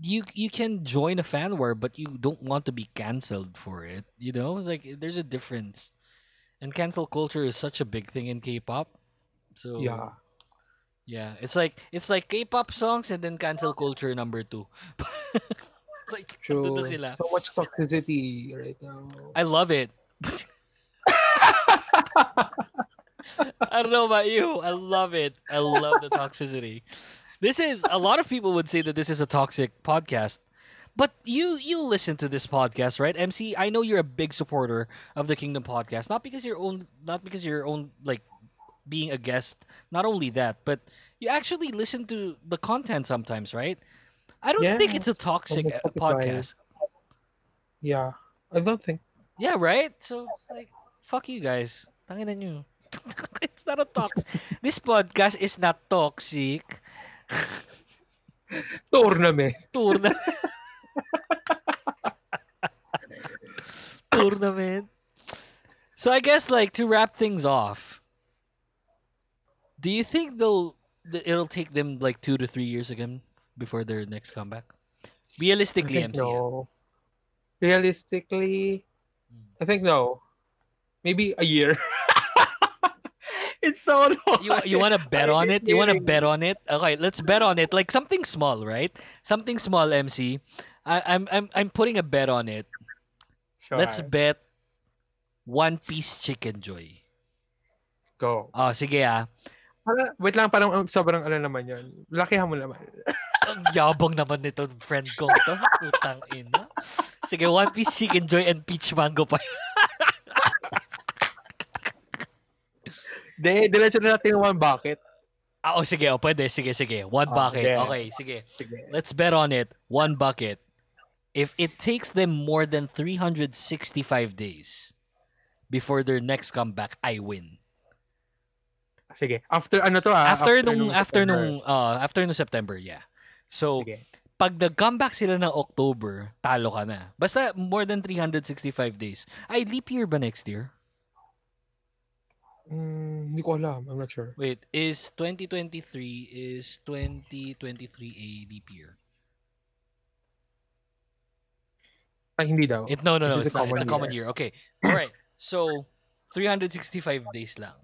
Speaker 2: you you can join a fan war, but you don't want to be canceled for it. You know, like there's a difference, and cancel culture is such a big thing in K-pop. So
Speaker 3: Yeah.
Speaker 2: yeah, it's like it's like K-pop songs and then cancel culture number two. Like
Speaker 3: True.
Speaker 2: sila.
Speaker 3: So much toxicity right now.
Speaker 2: I love it. I don't know about you. I love it. I love the toxicity. This is a lot of people would say that this is a toxic podcast. But you you listen to this podcast, right? MC, I know you're a big supporter of the Kingdom podcast. Not because you're own not because you're own like being a guest. Not only that, but you actually listen to the content sometimes, right? I don't think it's a toxic uh, podcast.
Speaker 3: Yeah. I don't think.
Speaker 2: Yeah, right? So, like, fuck you guys. Tangina nyo. it's not a toxic. this podcast is not toxic.
Speaker 3: Tournament.
Speaker 2: Tourna. Tournament. So I guess like to wrap things off. Do you think they'll th- it'll take them like two to three years again before their next comeback?
Speaker 3: I
Speaker 2: Realistically,
Speaker 3: think
Speaker 2: MC.
Speaker 3: no. Realistically, hmm. I think no. Maybe a year. it's so.
Speaker 2: You you want to bet on it? You want to bet on it? Okay, let's bet on it. Like something small, right? Something small, MC. I, I'm I'm I'm putting a bet on it.
Speaker 3: Sure.
Speaker 2: Let's bet One Piece Chicken Joy.
Speaker 3: go.
Speaker 2: Oh, sige ah.
Speaker 3: Para, wait lang, parang um, sobrang ano naman yun. Lakihan mo naman.
Speaker 2: Ang yabang naman nito friend kong to. Utang ina. Sige, One Piece Chicken Joy and Peach Mango pa.
Speaker 3: De, diretso na natin one bucket.
Speaker 2: Ah, oh, sige, oh, pwede. Sige, sige. One
Speaker 3: Ah,
Speaker 2: bucket.
Speaker 3: sige.
Speaker 2: Okay, sige.
Speaker 3: Sige.
Speaker 2: Let's bet on it. One bucket. If it takes them more than 365 days before their next comeback, I win.
Speaker 3: Sige. After ano to ah?
Speaker 2: After nung after
Speaker 3: September.
Speaker 2: nung uh, after nung September, yeah. So,
Speaker 3: Sige.
Speaker 2: pag nag-comeback sila ng October, talo ka na. Basta more than 365 days. Ay, leap year ba next year?
Speaker 3: Mm, hindi ko alam. I'm not sure.
Speaker 2: Wait, is 2023 is 2023 a leap year?
Speaker 3: Ay, hindi daw.
Speaker 2: It, no, no, no.
Speaker 3: It is
Speaker 2: It's,
Speaker 3: a
Speaker 2: not, it's a
Speaker 3: common
Speaker 2: common year. Okay. All right. So, 365 days lang.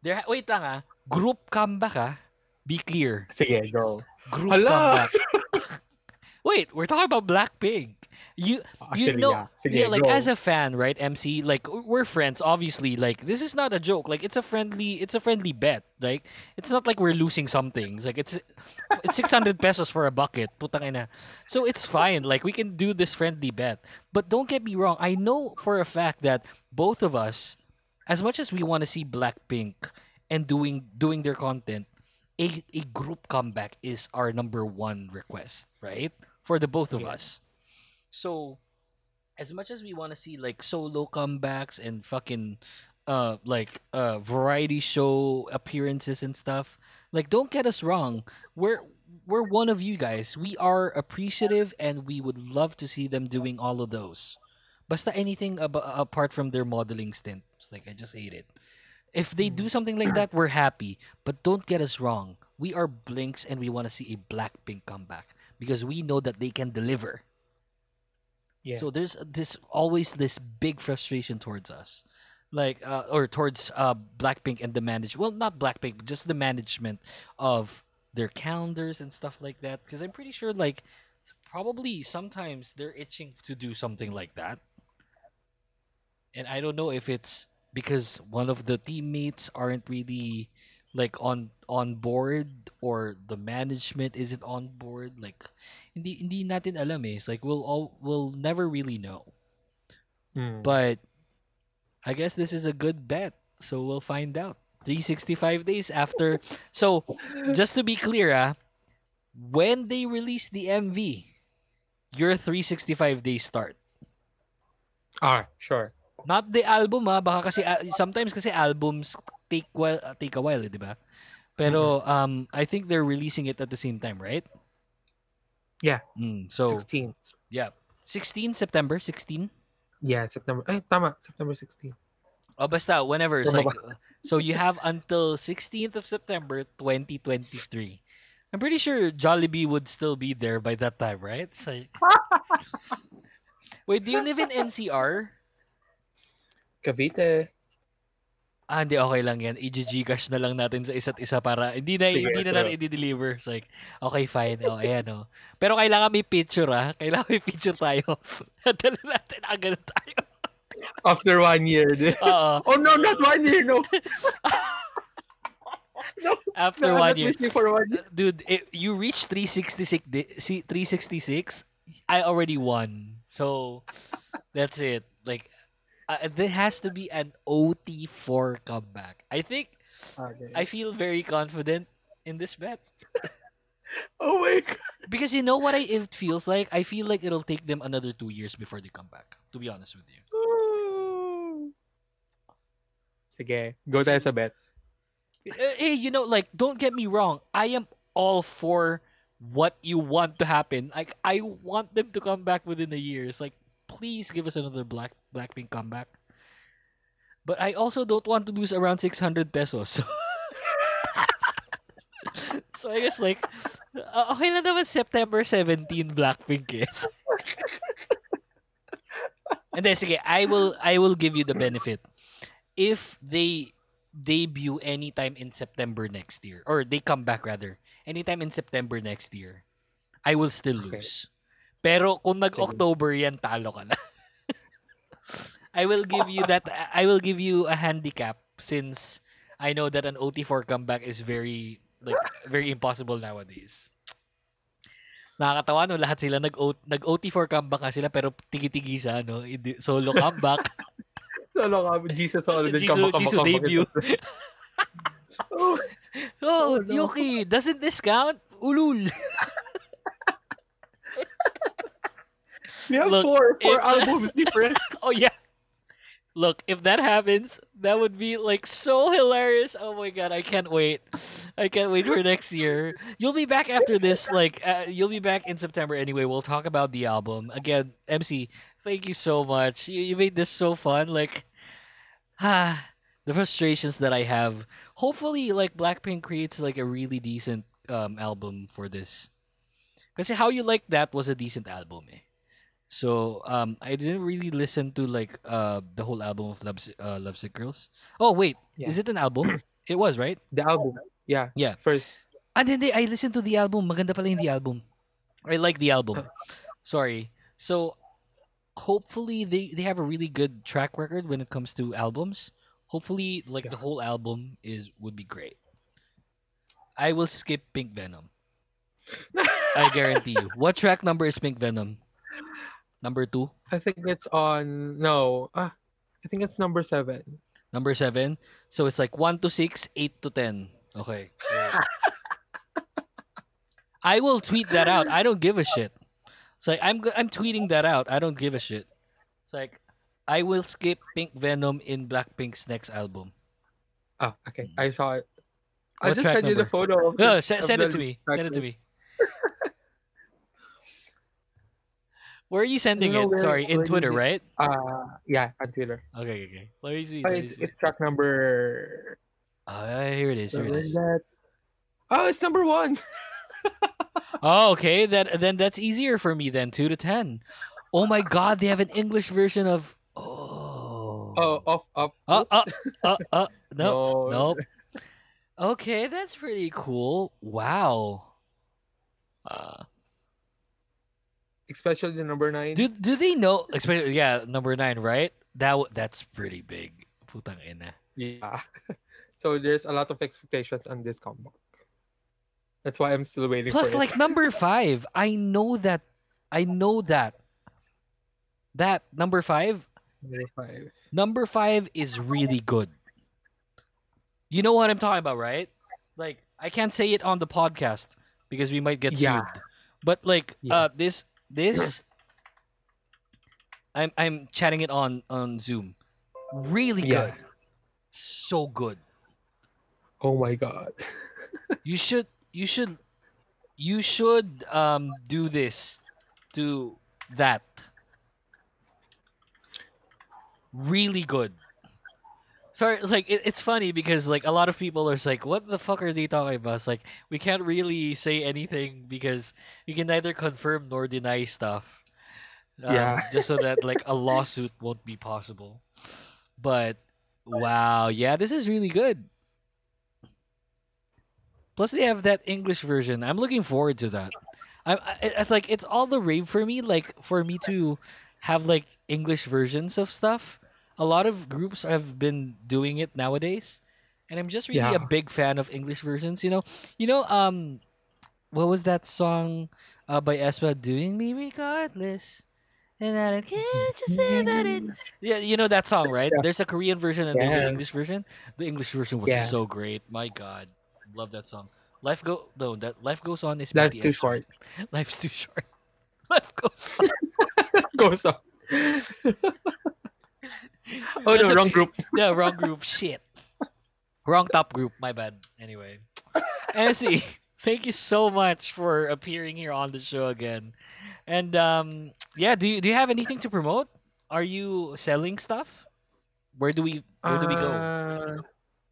Speaker 2: There, wait lang ah. Group comeback ah. Be clear.
Speaker 3: Sige, go.
Speaker 2: Group
Speaker 3: Hala!
Speaker 2: comeback. Wait, we're talking about Blackpink. You ah, you
Speaker 3: Actually,
Speaker 2: know
Speaker 3: yeah. Sige,
Speaker 2: yeah, like
Speaker 3: go.
Speaker 2: as a fan, right, MC, like we're friends, obviously. Like this is not a joke. Like it's a friendly it's a friendly bet. Like it's not like we're losing something. Like it's it's 600 pesos for a bucket. Putang ina. So it's fine. Like we can do this friendly bet. But don't get me wrong. I know for a fact that both of us as much as we want to see Blackpink and doing doing their content, a, a group comeback is our number one request, right? For the both of us. So, as much as we want to see like solo comebacks and fucking uh like uh variety show appearances and stuff, like don't get us wrong. We're we're one of you guys. We are appreciative and we would love to see them doing all of those. Basta anything ab- apart from their modeling stint. It's like I just hate it. If they do something like that, we're happy. But don't get us wrong. We are Blinks and we want to see a Blackpink comeback because we know that they can deliver.
Speaker 3: Yeah.
Speaker 2: So there's this always this big frustration towards us, like uh, or towards uh Blackpink and the manage. Well, not Blackpink, just the management of their calendars and stuff like that. Because I'm pretty sure, like, probably sometimes they're itching to do something like that. And I don't know if it's because one of the teammates aren't really like on on board or the management isn't on board like hindi hindi natin alam eh. It's like we'll all we'll never really know.
Speaker 3: Hmm.
Speaker 2: But I guess this is a good bet. So we'll find out. 365 days after. So just to be clear, ah, when they release the MV, your 365 days start.
Speaker 3: Ah, sure.
Speaker 2: Not the album ah, baka kasi ah, sometimes kasi albums take while take a while, eh, 'di ba? Pero um I think they're releasing it at the same time, right?
Speaker 3: Yeah.
Speaker 2: Mm, so
Speaker 3: 16.
Speaker 2: yeah. 16 September 16.
Speaker 3: Yeah, September. Ay, tama. September 16.
Speaker 2: Oh, basta whenever it's like uh, so you have until 16th of September 2023. I I'm pretty sure Jollibee would still be there by that time, right? Like... Wait, do you live in NCR?
Speaker 3: Cavite.
Speaker 2: Ah, hindi, okay lang yan. I-gcash na lang natin sa isa't isa para hindi na,
Speaker 3: Sige,
Speaker 2: hindi na natin i-deliver. It's like, okay, fine. Oh, ayan, oh. Pero kailangan may picture, ah. Kailangan may picture tayo. Dala natin, ganun tayo.
Speaker 3: After one year.
Speaker 2: Oo.
Speaker 3: oh no, not one year, no.
Speaker 2: After
Speaker 3: no,
Speaker 2: one year.
Speaker 3: for one year.
Speaker 2: Dude, if you reach 366, di- see, 366, I already won. So, that's it. Like, uh, there has to be an OT4 comeback. I think,
Speaker 3: Okay.
Speaker 2: I feel very confident in this bet.
Speaker 3: oh my god.
Speaker 2: Because you know what I, it feels like? I feel like it'll take them another two years before they come back. To be honest with you.
Speaker 3: Sige, go tayo sa bet.
Speaker 2: Uh, Hey, you know, like, don't get me wrong. I am all for what you want to happen. Like, I want them to come back within a year. It's like, please give us another Black Blackpink comeback. But I also don't want to lose around 600 pesos. so I guess like, uh, okay lang naman September 17 Blackpink is. And then sige, I will I will give you the benefit. If they debut anytime in September next year or they come back rather anytime in September next year, I will still
Speaker 3: Okay.
Speaker 2: Pero kung nag-October yan, talo ka na. I will give you that I will give you a handicap since I know that an OT4 comeback is very like very impossible nowadays. Nakakatawa no lahat sila nag nag OT4 comeback nga sila pero tigi-tigi sa ano solo comeback.
Speaker 3: Solo ka, Jesus
Speaker 2: Kasi
Speaker 3: Holiday.
Speaker 2: Jisoo, Jisoo debut.
Speaker 3: Oh,
Speaker 2: Oh,
Speaker 3: Oh, no.
Speaker 2: Yuki, doesn't this count? Ulul.
Speaker 3: We have
Speaker 2: Look,
Speaker 3: four, four
Speaker 2: if-
Speaker 3: albums different.
Speaker 2: Oh yeah. Look, if that happens, that would be like so hilarious. Oh my god, I can't wait. I can't wait for next year. You'll be back after this like uh, you'll be back in September anyway. We'll talk about the album. Again, MC, thank you so much. You, you made this so fun like ah the frustrations that I have. Hopefully like Blackpink creates like a really decent um album for this. Because how you like that was a decent album eh. So um, I didn't really listen to like uh the whole album of Love uh, Lovesick Girls. Oh wait,
Speaker 3: Yeah.
Speaker 2: is it an album? it was right.
Speaker 3: The album. Yeah.
Speaker 2: Yeah.
Speaker 3: First.
Speaker 2: And then I listened to the album. Maganda pala yung the album. I like the album. Sorry. So hopefully they they have a really good track record when it comes to albums. Hopefully like the whole album is would be great. I will skip Pink Venom. I guarantee you. What track number is Pink Venom? Number two?
Speaker 3: I think it's on, no. Ah, I think it's number seven.
Speaker 2: Number seven. So it's like one to six, eight to ten. Okay. I will tweet that out. I don't give a shit. It's like I'm I'm tweeting that out. I don't give a shit. It's like I will skip Pink Venom in Blackpink's next album.
Speaker 3: Oh, okay. I saw it. I
Speaker 2: What
Speaker 3: just
Speaker 2: track
Speaker 3: sent you the
Speaker 2: number?
Speaker 3: photo. Of
Speaker 2: No,
Speaker 3: the-
Speaker 2: se-
Speaker 3: of
Speaker 2: send it
Speaker 3: the
Speaker 2: to me. Send it to me. Where are you sending
Speaker 3: know
Speaker 2: it?
Speaker 3: where-
Speaker 2: Sorry, in Twitter, right?
Speaker 3: Uh, yeah, on Twitter.
Speaker 2: Okay, okay. Let me see.
Speaker 3: Oh,
Speaker 2: Let me
Speaker 3: it's,
Speaker 2: see.
Speaker 3: it's track number.
Speaker 2: Ah, here it is. Here it
Speaker 3: where is
Speaker 2: is.
Speaker 3: that? Oh, it's number one.
Speaker 2: Oh, okay. That then that's easier for me then. Two to ten. Oh my God, they have an English version of. Oh.
Speaker 3: Oh, off, off.
Speaker 2: Uh, uh, uh, uh, no,
Speaker 3: No.
Speaker 2: nope. Okay, that's pretty cool. Wow. Uh,
Speaker 3: Especially the number nine.
Speaker 2: do do they know? Especially yeah, number nine, right? That that's pretty big. Putang ina.
Speaker 3: Yeah. so there's a lot of expectations on this comeback. That's why I'm still waiting
Speaker 2: Plus,
Speaker 3: for it.
Speaker 2: like number five, I know that. I know that. That number five,
Speaker 3: Number five.
Speaker 2: number five is really good. You know what I'm talking about, right? Like I can't say it on the podcast because we might get
Speaker 3: Yeah.
Speaker 2: sued. But like
Speaker 3: Yeah.
Speaker 2: uh this this I'm I'm chatting it on on Zoom. Really
Speaker 3: Yeah.
Speaker 2: good. So good.
Speaker 3: Oh my god.
Speaker 2: You should you should you should um do this to that. Really good. Sorry, it's like it, it's funny because like a lot of people are like, "What the fuck are they talking about?" It's like we can't really say anything because we can neither confirm nor deny stuff. Um,
Speaker 3: Yeah.
Speaker 2: just so that like a lawsuit won't be possible. But wow, yeah, this is really good. Plus, they have that English version. I'm looking forward to that. I, I it's like it's all the rave for me. Like for me to have like English versions of stuff. A lot of groups have been doing it nowadays, and I'm just really a big fan of English versions. You know, you know, um, what was that song uh, by aespa? Doing me regardless. And I can't you say about it. Yeah, you know that song, right? There's a Korean version and there's an English version. The English version was
Speaker 3: Yeah.
Speaker 2: so great. My God, love that song. Life go no that life goes on is
Speaker 3: Life's
Speaker 2: BTS,
Speaker 3: too short.
Speaker 2: Life's too short. Life goes on.
Speaker 3: Goes on. Oh
Speaker 2: That's
Speaker 3: no, wrong group.
Speaker 2: Yeah, wrong group. Shit. Wrong top group. My bad. Anyway, MC, thank you so much for appearing here on the show again. And um, yeah, do you do you have anything to promote? Are you selling stuff? Where do we where do we go?
Speaker 3: Uh,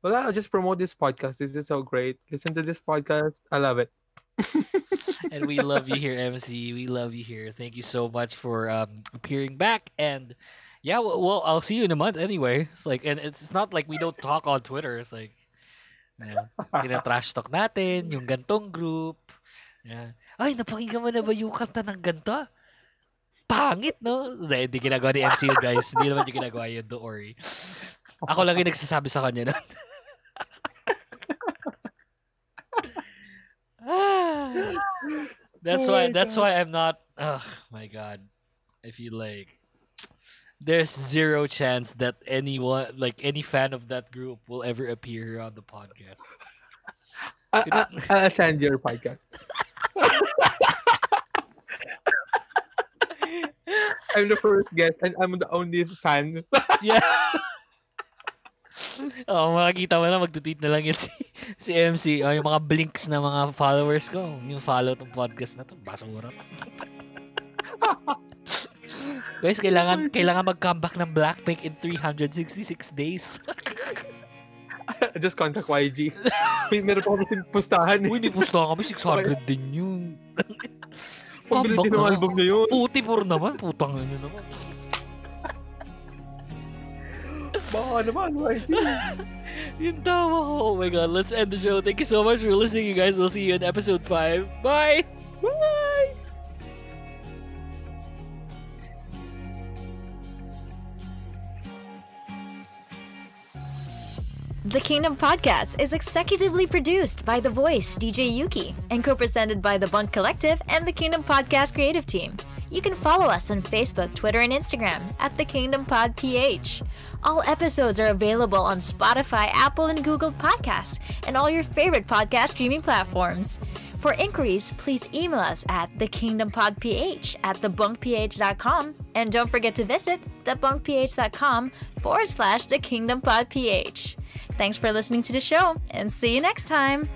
Speaker 3: well, I'll just promote this podcast. This is so great. Listen to this podcast. I love it.
Speaker 2: And we love you here, MC. We love you here. Thank you so much for um, appearing back. And yeah, well, well, I'll see you in a month anyway. It's like, and it's, not like we don't talk on Twitter. It's like, yeah, trash talk natin, yung gantong group. Yeah. Ay, napakinggan mo na ba yung kanta ng ganto? Pangit, no? Hindi, hindi ginagawa ni MC guys. Hindi naman yung ginagawa yun, don't worry. Ako lang yung nagsasabi sa kanya nun. that's why that's why I'm not oh my god. If you like there's zero chance that anyone like any fan of that group will ever appear here on the podcast.
Speaker 3: I, I, I'll send your podcast. I'm the first guest and I'm the only fan.
Speaker 2: Yeah. oh, makikita mo na magtutweet na lang yun si, si MC. Oh, yung mga blinks na mga followers ko. Yung follow tong podcast na to. Basura to. Guys, kailangan kailangan mag-comeback ng Blackpink in 366 days.
Speaker 3: just contact YG. May meron pa kami pustahan.
Speaker 2: Uy, may pusta kami. 600 din yun.
Speaker 3: Pabili din ng
Speaker 2: na.
Speaker 3: album na yun.
Speaker 2: Uti puro naman. Putang ina naman.
Speaker 3: Baka naman, YG.
Speaker 2: Yung tawa ko. Oh my god, let's end the show. Thank you so much for listening, you guys. We'll see you in episode 5. Bye!
Speaker 3: Bye!
Speaker 8: The Kingdom Podcast is executively produced by The Voice, DJ Yuuki, and co presented by The Bunk Collective and the Kingdom Podcast creative team. You can follow us on Facebook, Twitter, and Instagram at The Kingdom Pod PH. All episodes are available on Spotify, Apple, and Google Podcasts, and all your favorite podcast streaming platforms. For inquiries, please email us at thekingdompodph at thebunkph.com. And don't forget to visit thebunkph.com forward slash thekingdompodph. Thanks for listening to the show, and see you next time.